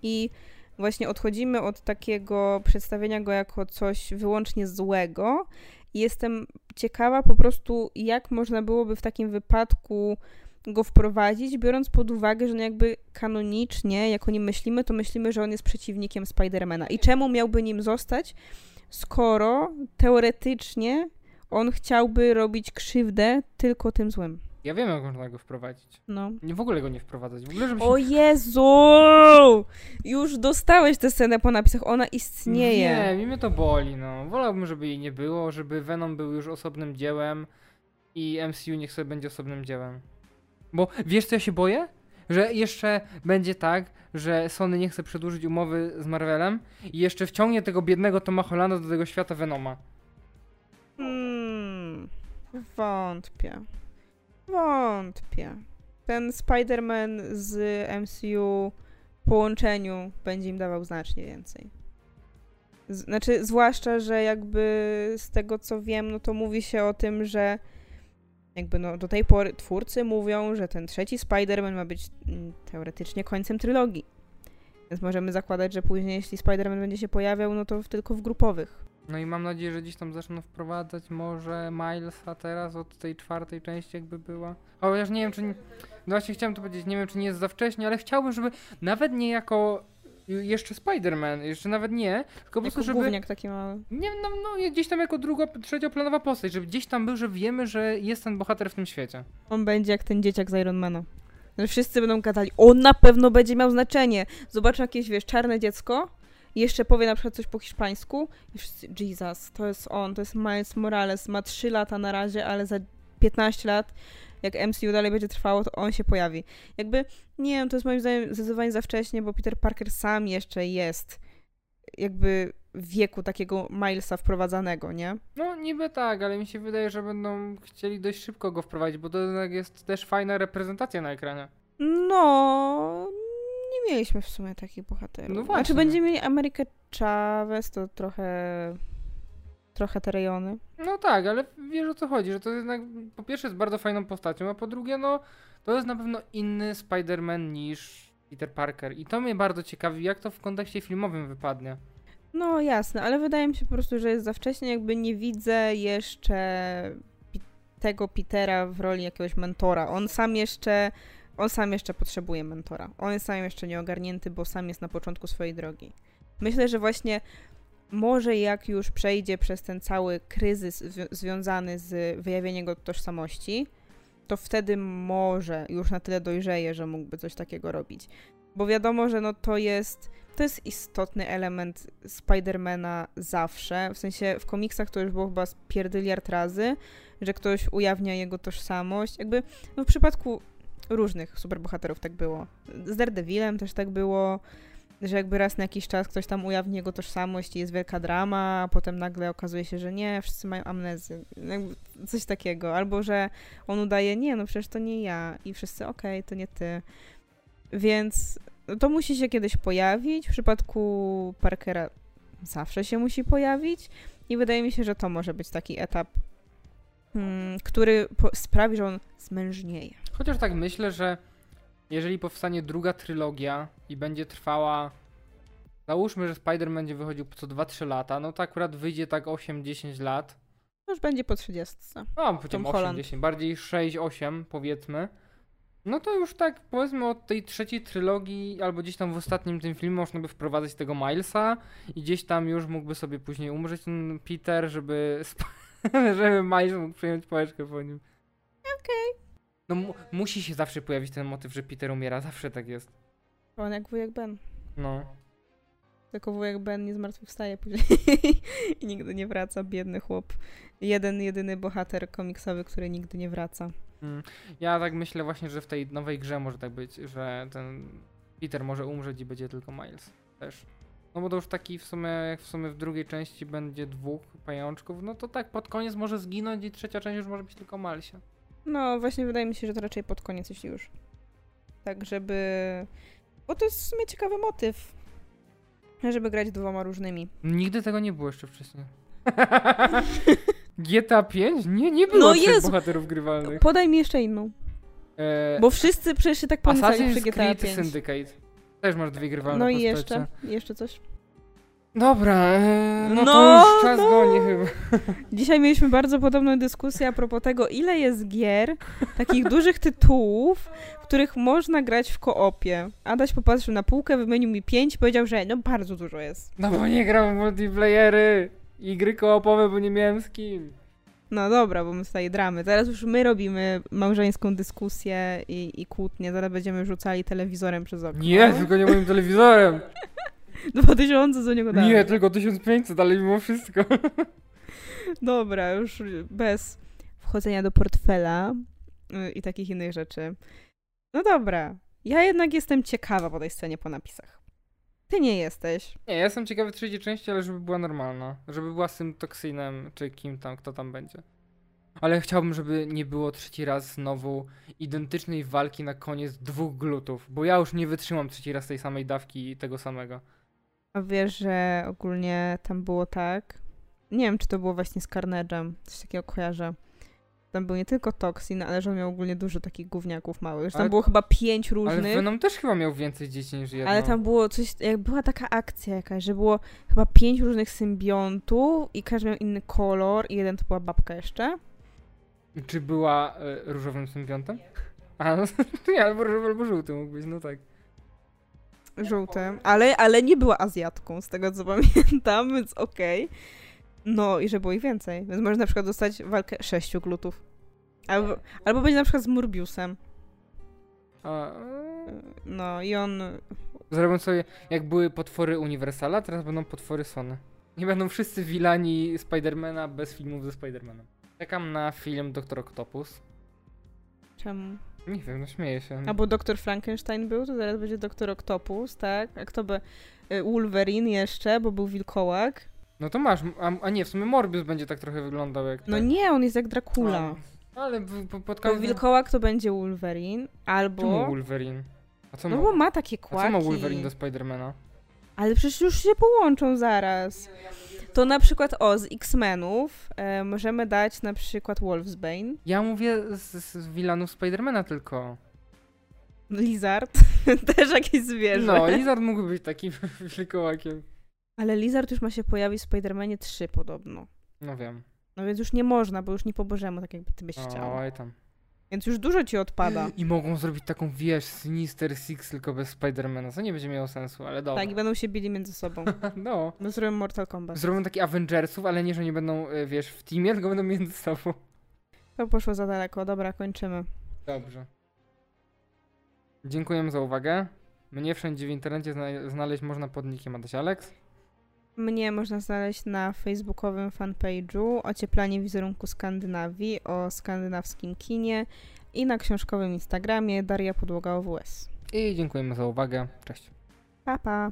I właśnie odchodzimy od takiego przedstawienia go jako coś wyłącznie złego. Jestem ciekawa po prostu, jak można byłoby w takim wypadku go wprowadzić, biorąc pod uwagę, że no jakby kanonicznie, jak o nim myślimy, to myślimy, że on jest przeciwnikiem Spidermana. I czemu miałby nim zostać, skoro teoretycznie on chciałby robić krzywdę tylko tym złym. Ja wiem, jak można go wprowadzić. No. Nie w ogóle go nie wprowadzać. W ogóle, żeby się... O Jezu! Już dostałeś tę scenę po napisach, ona istnieje. Nie, mnie to boli, no. Wolałbym, żeby jej nie było, żeby Venom był już osobnym dziełem i MCU niech sobie będzie osobnym dziełem. Bo wiesz, co ja się boję? Że jeszcze będzie tak, że Sony nie chce przedłużyć umowy z Marvelem i jeszcze wciągnie tego biednego Toma Hollanda do tego świata Venoma. Hmm, wątpię. Wątpię. Ten Spider-Man z MCU połączeniu będzie im dawał znacznie więcej. Znaczy, zwłaszcza, że jakby z tego co wiem, no to mówi się o tym, że jakby no do tej pory twórcy mówią, że ten trzeci Spider-Man ma być mm, teoretycznie końcem trylogii. Więc możemy zakładać, że później, jeśli Spider-Man będzie się pojawiał, no to tylko w grupowych. No i mam nadzieję, że gdzieś tam zaczną wprowadzać może Milesa teraz od tej czwartej części jakby była. Chociaż nie wiem, czy... Nie... No właśnie chciałem to powiedzieć, nie wiem, czy nie jest za wcześnie, ale chciałbym, żeby nawet nie jako jeszcze Spider-Man, jeszcze nawet nie, tylko po prostu, żeby... Taki mały. Nie, no, no gdzieś tam jako druga, trzecioplanowa postać, żeby gdzieś tam był, że wiemy, że jest ten bohater w tym świecie. On będzie jak ten dzieciak z Ironmana. Że wszyscy będą gadali, on na pewno będzie miał znaczenie. Zobaczę jakieś, wiesz, czarne dziecko jeszcze powie na przykład coś po hiszpańsku i wszyscy, Jesus, to jest on, to jest Miles Morales, ma 3 lata na razie, ale za 15 lat jak MCU dalej będzie trwało, to on się pojawi. Jakby, nie wiem, to jest moim zdaniem zdecydowanie za wcześnie, bo Peter Parker sam jeszcze jest jakby w wieku takiego Milesa wprowadzanego, nie? No niby tak, ale mi się wydaje, że będą chcieli dość szybko go wprowadzić, bo to jest też fajna reprezentacja na ekranie. No, nie mieliśmy w sumie takich bohaterów. No właśnie. A czy będziemy mieli Amerykę Chavez, to trochę trochę te rejony. No tak, ale wiesz o co chodzi, że to jednak po pierwsze jest bardzo fajną postacią, a po drugie no to jest na pewno inny Spider-Man niż Peter Parker i to mnie bardzo ciekawi, jak to w kontekście filmowym wypadnie. No jasne, ale wydaje mi się po prostu, że jest za wcześnie, jakby nie widzę jeszcze tego Petera w roli jakiegoś mentora. On sam jeszcze on sam jeszcze potrzebuje mentora. On jest sam jeszcze nieogarnięty, bo sam jest na początku swojej drogi. Myślę, że właśnie może jak już przejdzie przez ten cały kryzys związany z wyjawieniem jego tożsamości, to wtedy może już na tyle dojrzeje, że mógłby coś takiego robić. Bo wiadomo, że no to jest to jest istotny element Spidermana zawsze. W sensie w komiksach to już było chyba pierdyliard razy, że ktoś ujawnia jego tożsamość. Jakby no w przypadku różnych superbohaterów tak było. Z Daredevilem też tak było że jakby raz na jakiś czas ktoś tam ujawni jego tożsamość i jest wielka drama, a potem nagle okazuje się, że nie, wszyscy mają amnezję. Jakby coś takiego. Albo, że on udaje, nie, no przecież to nie ja. I wszyscy, okej, okay, to nie ty. Więc to musi się kiedyś pojawić. W przypadku Parkera zawsze się musi pojawić. I wydaje mi się, że to może być taki etap, mm, który sprawi, że on zmężnieje. Chociaż tak myślę, że jeżeli powstanie druga trylogia i będzie trwała. Załóżmy, że Spider-Man będzie wychodził co 2-3 lata, no to akurat wyjdzie tak 8-10 lat. Już będzie po 30. No, Holland. 8-10, bardziej 6-8 powiedzmy. No to już tak powiedzmy od tej trzeciej trylogii, albo gdzieś tam w ostatnim tym filmie można by wprowadzać tego Milesa i gdzieś tam już mógłby sobie później umrzeć ten Peter, żeby, żeby Miles mógł przyjąć pałeczkę po nim. Okej. No mu- musi się zawsze pojawić ten motyw, że Peter umiera, zawsze tak jest. On jak wujek Ben. No. Tylko wujek Ben nie zmartwychwstaje później i nigdy nie wraca, biedny chłop. Jeden, jedyny bohater komiksowy, który nigdy nie wraca. Mm. Ja tak myślę właśnie, że w tej nowej grze może tak być, że ten Peter może umrzeć i będzie tylko Miles też. No bo to już taki w sumie, jak w sumie w drugiej części będzie dwóch pajączków, no to tak pod koniec może zginąć i trzecia część już może być tylko Milesie. No, właśnie wydaje mi się, że to raczej pod koniec, jeśli już. Tak, żeby... Bo to jest w sumie ciekawy motyw. Żeby grać dwoma różnymi. Nigdy tego nie było jeszcze wcześniej. GTA 5? Nie, nie było No trzech Jezu. bohaterów grywalnych. Podaj mi jeszcze inną. E, Bo wszyscy przecież się tak pomyśleli przy GTA Creed 5. Syndicate. Też masz dwie grywalne No i postacie. jeszcze, jeszcze coś. Dobra, e, no, to No, już czas no. goni chyba. Dzisiaj mieliśmy bardzo podobną dyskusję a propos tego, ile jest gier, takich dużych tytułów, w których można grać w koopie. Adaś popatrzył na półkę, wymienił mi pięć i powiedział, że no bardzo dużo jest. No bo nie gram w multiplayery i gry koopowe, bo nie miałem z kim. No dobra, bo my tutaj dramy. Teraz już my robimy małżeńską dyskusję i, i kłótnię. Zaraz będziemy rzucali telewizorem przez okno. Nie, tylko nie moim telewizorem. Dwa tysiące za niego dałem. Nie, tylko 1500, ale mimo wszystko. Dobra, już bez wchodzenia do portfela y, i takich innych rzeczy. No dobra. Ja jednak jestem ciekawa po tej scenie po napisach. Ty nie jesteś. Nie, ja jestem ciekawy trzeciej części, ale żeby była normalna. Żeby była z tym toksynem, czy kim tam, kto tam będzie. Ale chciałbym, żeby nie było trzeci raz znowu identycznej walki na koniec dwóch glutów, bo ja już nie wytrzymam trzeci raz tej samej dawki i tego samego. A wiesz, że ogólnie tam było tak. Nie wiem, czy to było właśnie z Carnage'em. Coś takiego kojarzę. Tam był nie tylko Toxin, ale że on miał ogólnie dużo takich gówniaków małych. Że tam Ale- było chyba pięć Ale różnych. Venom też chyba miał więcej dzieci niż jedno. Ale tam było coś, jak była taka akcja jakaś, że było chyba pięć różnych symbiontów i każdy miał inny kolor i jeden to była babka jeszcze. Czy była y, różowym symbiontem? A, no nie, albo różowy, albo żółty mógł być, no tak. Żółty. Ale, ale nie była Azjatką, z tego co pamiętam, więc okej. No i że było ich więcej. Więc można na przykład dostać walkę sześciu glutów. Albo, albo będzie na przykład z Morbiusem. A, No i on... Zrobią sobie, jak były potwory Uniwersala, teraz będą potwory Sony. Nie będą wszyscy wilani Spidermana bez filmów ze Spidermanem. Czekam na film Doktor Octopus. Czemu? Nie wiem, no śmieję się. Albo doktor Frankenstein był, to teraz będzie doktor Octopus, tak? A kto by... y, Wolverine jeszcze, bo był wilkołak. No to masz, a, a nie, w sumie Morbius będzie tak trochę wyglądał jak No ten. nie, on jest jak Dracula. A, Ale w- po, pod Bo koniec... wilkołak to będzie Wolverine, Czemu albo... Wolverine? A co No ma, bo ma takie a kłaki. co ma Wolverine do Spidermana? Ale przecież już się połączą zaraz. To na przykład, o, z X-Menów e, możemy dać na przykład Wolfsbane, Ja mówię z, z wilanów Spidermana tylko. Lizard, też jakieś zwierzę. No, Lizard mógł być takim wilkołakiem. Ale Lizard już ma się pojawić w Spider-Manie 3 podobno. No wiem. No więc już nie można, bo już nie po bożemu, tak jakby ty byś chciał. Oj tam. Więc już dużo ci odpada. I mogą zrobić taką, wiesz, Sinister Six tylko bez Spidermana, co nie będzie miało sensu, ale dobra. Tak, i będą się bili między sobą. No. No zrobimy Mortal Kombat. Zrobią taki Avengersów, ale nie, że nie będą, y, wiesz, w teamie, tylko będą między sobą. To poszło za daleko. Dobra, kończymy. Dobrze. Dziękujemy za uwagę. Mnie wszędzie w internecie zna- znaleźć można pod nickiem Adaś Alex. Mnie można znaleźć na facebookowym fanpage'u Ocieplanie wizerunku Skandynawii o skandynawskim kinie i na książkowym Instagramie Daria Podłoga OWS. I dziękujemy za uwagę. Cześć. Pa, pa!